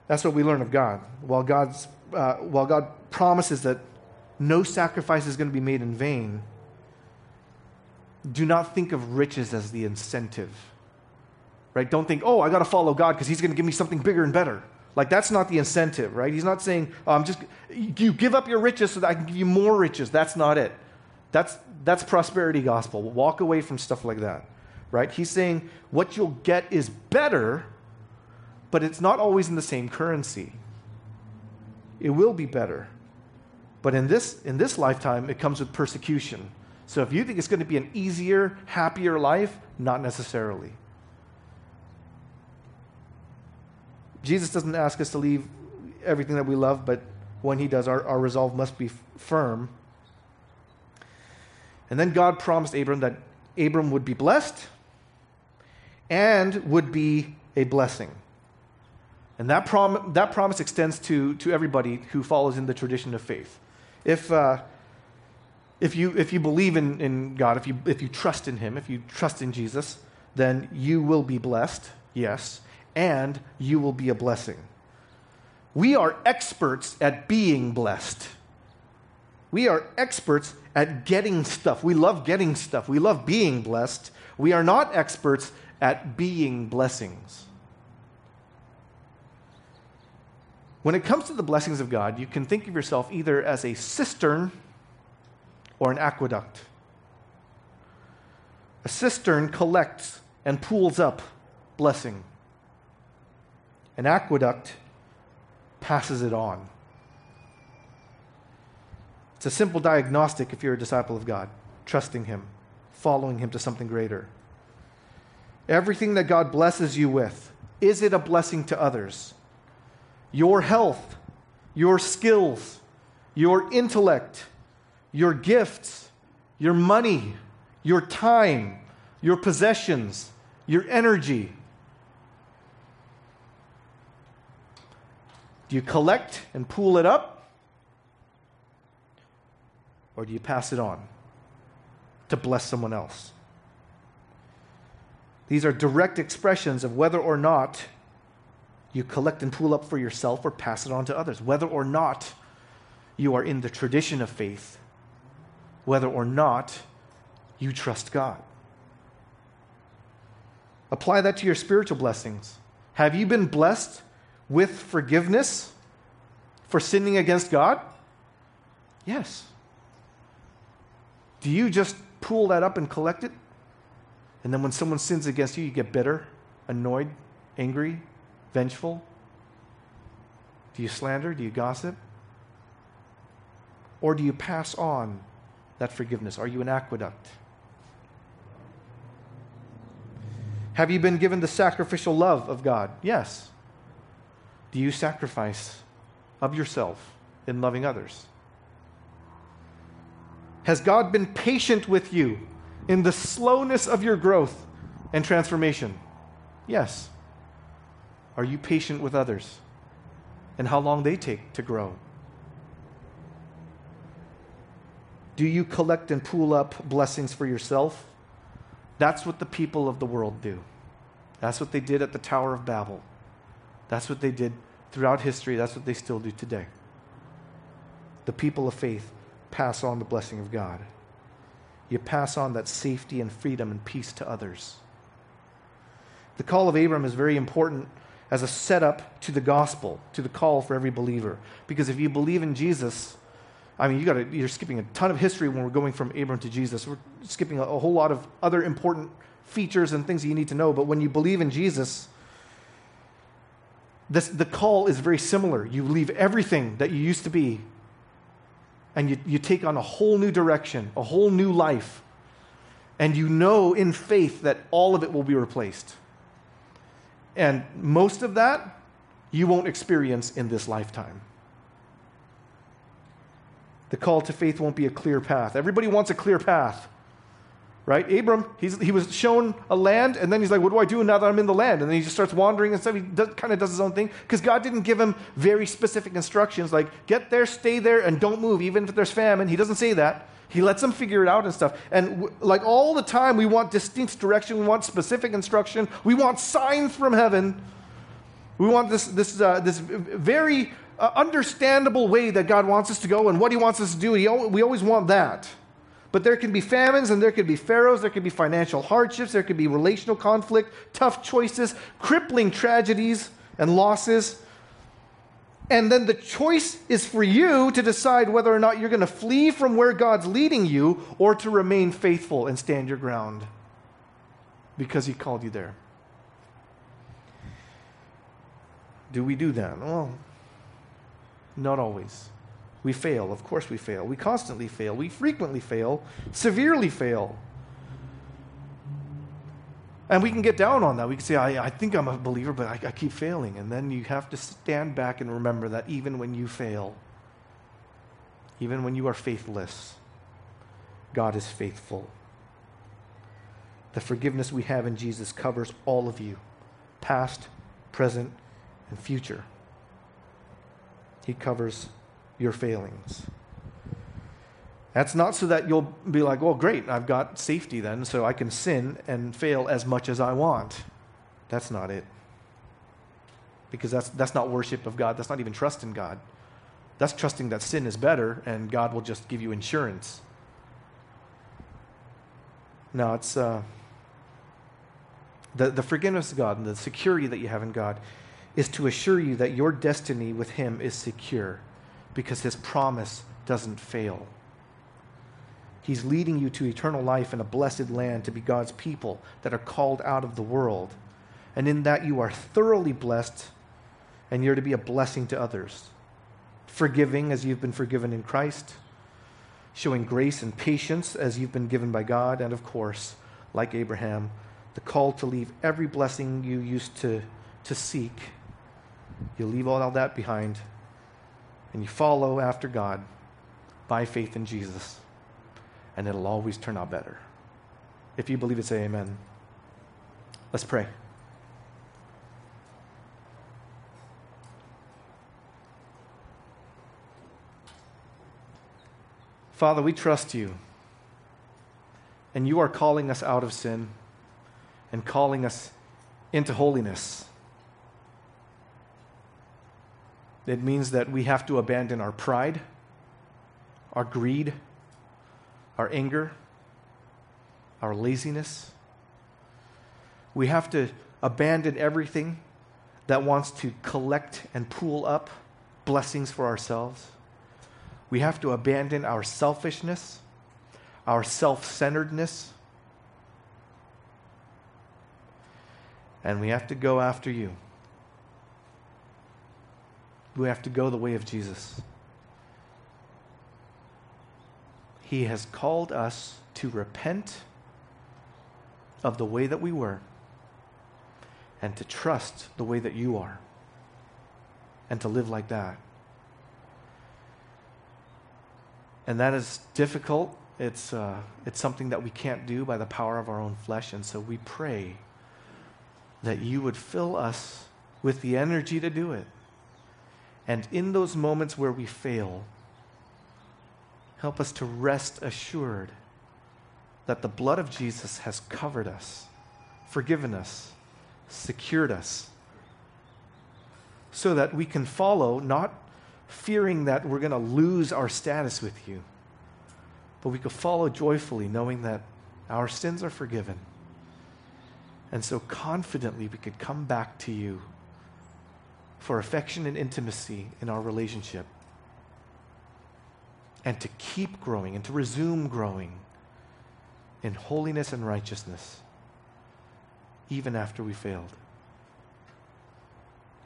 That's what we learn of God. While, God's, uh, while God promises that no sacrifice is going to be made in vain, do not think of riches as the incentive. Right? Don't think, oh, I got to follow God because he's going to give me something bigger and better. Like, that's not the incentive, right? He's not saying, oh, I'm just, you give up your riches so that I can give you more riches. That's not it. That's, that's prosperity gospel. Walk away from stuff like that, right? He's saying what you'll get is better, but it's not always in the same currency. It will be better. But in this, in this lifetime, it comes with persecution. So if you think it's going to be an easier, happier life, not necessarily. Jesus doesn't ask us to leave everything that we love, but when he does, our, our resolve must be firm. And then God promised Abram that Abram would be blessed and would be a blessing. And that, prom- that promise extends to, to everybody who follows in the tradition of faith. If, uh, if you, if you believe in, in God, if you, if you trust in Him, if you trust in Jesus, then you will be blessed, yes, and you will be a blessing. We are experts at being blessed. We are experts at getting stuff. We love getting stuff. We love being blessed. We are not experts at being blessings. When it comes to the blessings of God, you can think of yourself either as a cistern or an aqueduct. A cistern collects and pools up blessing. An aqueduct passes it on. It's a simple diagnostic if you're a disciple of God, trusting Him, following Him to something greater. Everything that God blesses you with, is it a blessing to others? Your health, your skills, your intellect, your gifts, your money, your time, your possessions, your energy. Do you collect and pool it up? Or do you pass it on to bless someone else? These are direct expressions of whether or not you collect and pool up for yourself or pass it on to others, whether or not you are in the tradition of faith whether or not you trust God. Apply that to your spiritual blessings. Have you been blessed with forgiveness for sinning against God? Yes. Do you just pool that up and collect it? And then when someone sins against you, you get bitter, annoyed, angry, vengeful? Do you slander? Do you gossip? Or do you pass on that forgiveness? Are you an aqueduct? Have you been given the sacrificial love of God? Yes. Do you sacrifice of yourself in loving others? Has God been patient with you in the slowness of your growth and transformation? Yes. Are you patient with others and how long they take to grow? Do you collect and pool up blessings for yourself? That's what the people of the world do. That's what they did at the Tower of Babel. That's what they did throughout history. That's what they still do today. The people of faith pass on the blessing of God. You pass on that safety and freedom and peace to others. The call of Abram is very important as a setup to the gospel, to the call for every believer. Because if you believe in Jesus, I mean, you gotta, you're skipping a ton of history when we're going from Abram to Jesus. We're skipping a, a whole lot of other important features and things that you need to know. But when you believe in Jesus, this, the call is very similar. You leave everything that you used to be and you, you take on a whole new direction, a whole new life. And you know in faith that all of it will be replaced. And most of that you won't experience in this lifetime. The call to faith won't be a clear path. Everybody wants a clear path right? Abram, he was shown a land, and then he's like, What do I do now that I'm in the land? And then he just starts wandering and stuff. He does, kind of does his own thing because God didn't give him very specific instructions like, Get there, stay there, and don't move, even if there's famine. He doesn't say that. He lets them figure it out and stuff. And w- like all the time, we want distinct direction, we want specific instruction, we want signs from heaven. We want this, this, uh, this very uh, understandable way that God wants us to go and what He wants us to do. He, we always want that. But there can be famines and there can be pharaohs, there can be financial hardships, there can be relational conflict, tough choices, crippling tragedies and losses. And then the choice is for you to decide whether or not you're going to flee from where God's leading you or to remain faithful and stand your ground because He called you there. Do we do that? Well, not always. We fail. Of course, we fail. We constantly fail. We frequently fail, severely fail. And we can get down on that. We can say, I, I think I'm a believer, but I, I keep failing. And then you have to stand back and remember that even when you fail, even when you are faithless, God is faithful. The forgiveness we have in Jesus covers all of you past, present, and future. He covers your failings. That's not so that you'll be like, well, great, I've got safety then, so I can sin and fail as much as I want. That's not it. Because that's, that's not worship of God. That's not even trust in God. That's trusting that sin is better and God will just give you insurance. No, it's uh, the, the forgiveness of God and the security that you have in God is to assure you that your destiny with Him is secure because his promise doesn't fail. He's leading you to eternal life in a blessed land to be God's people that are called out of the world. And in that, you are thoroughly blessed and you're to be a blessing to others. Forgiving as you've been forgiven in Christ, showing grace and patience as you've been given by God, and of course, like Abraham, the call to leave every blessing you used to, to seek. You leave all that behind and you follow after God by faith in Jesus, and it'll always turn out better. If you believe it, say amen. Let's pray. Father, we trust you. And you are calling us out of sin and calling us into holiness. It means that we have to abandon our pride, our greed, our anger, our laziness. We have to abandon everything that wants to collect and pool up blessings for ourselves. We have to abandon our selfishness, our self centeredness, and we have to go after you. We have to go the way of Jesus. He has called us to repent of the way that we were and to trust the way that you are and to live like that. And that is difficult. It's, uh, it's something that we can't do by the power of our own flesh. And so we pray that you would fill us with the energy to do it. And in those moments where we fail, help us to rest assured that the blood of Jesus has covered us, forgiven us, secured us, so that we can follow, not fearing that we're going to lose our status with you, but we can follow joyfully, knowing that our sins are forgiven. And so confidently we could come back to you for affection and intimacy in our relationship and to keep growing and to resume growing in holiness and righteousness even after we failed.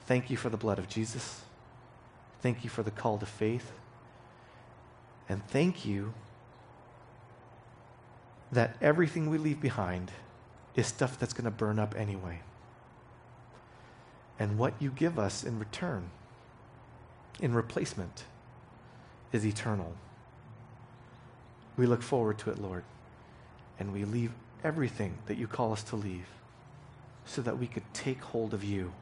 Thank you for the blood of Jesus. Thank you for the call to faith. And thank you that everything we leave behind is stuff that's going to burn up anyway. And what you give us in return, in replacement, is eternal. We look forward to it, Lord. And we leave everything that you call us to leave so that we could take hold of you.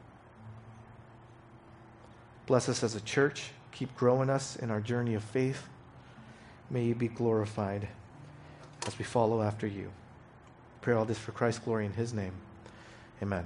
Bless us as a church. Keep growing us in our journey of faith. May you be glorified as we follow after you. Pray all this for Christ's glory in his name. Amen.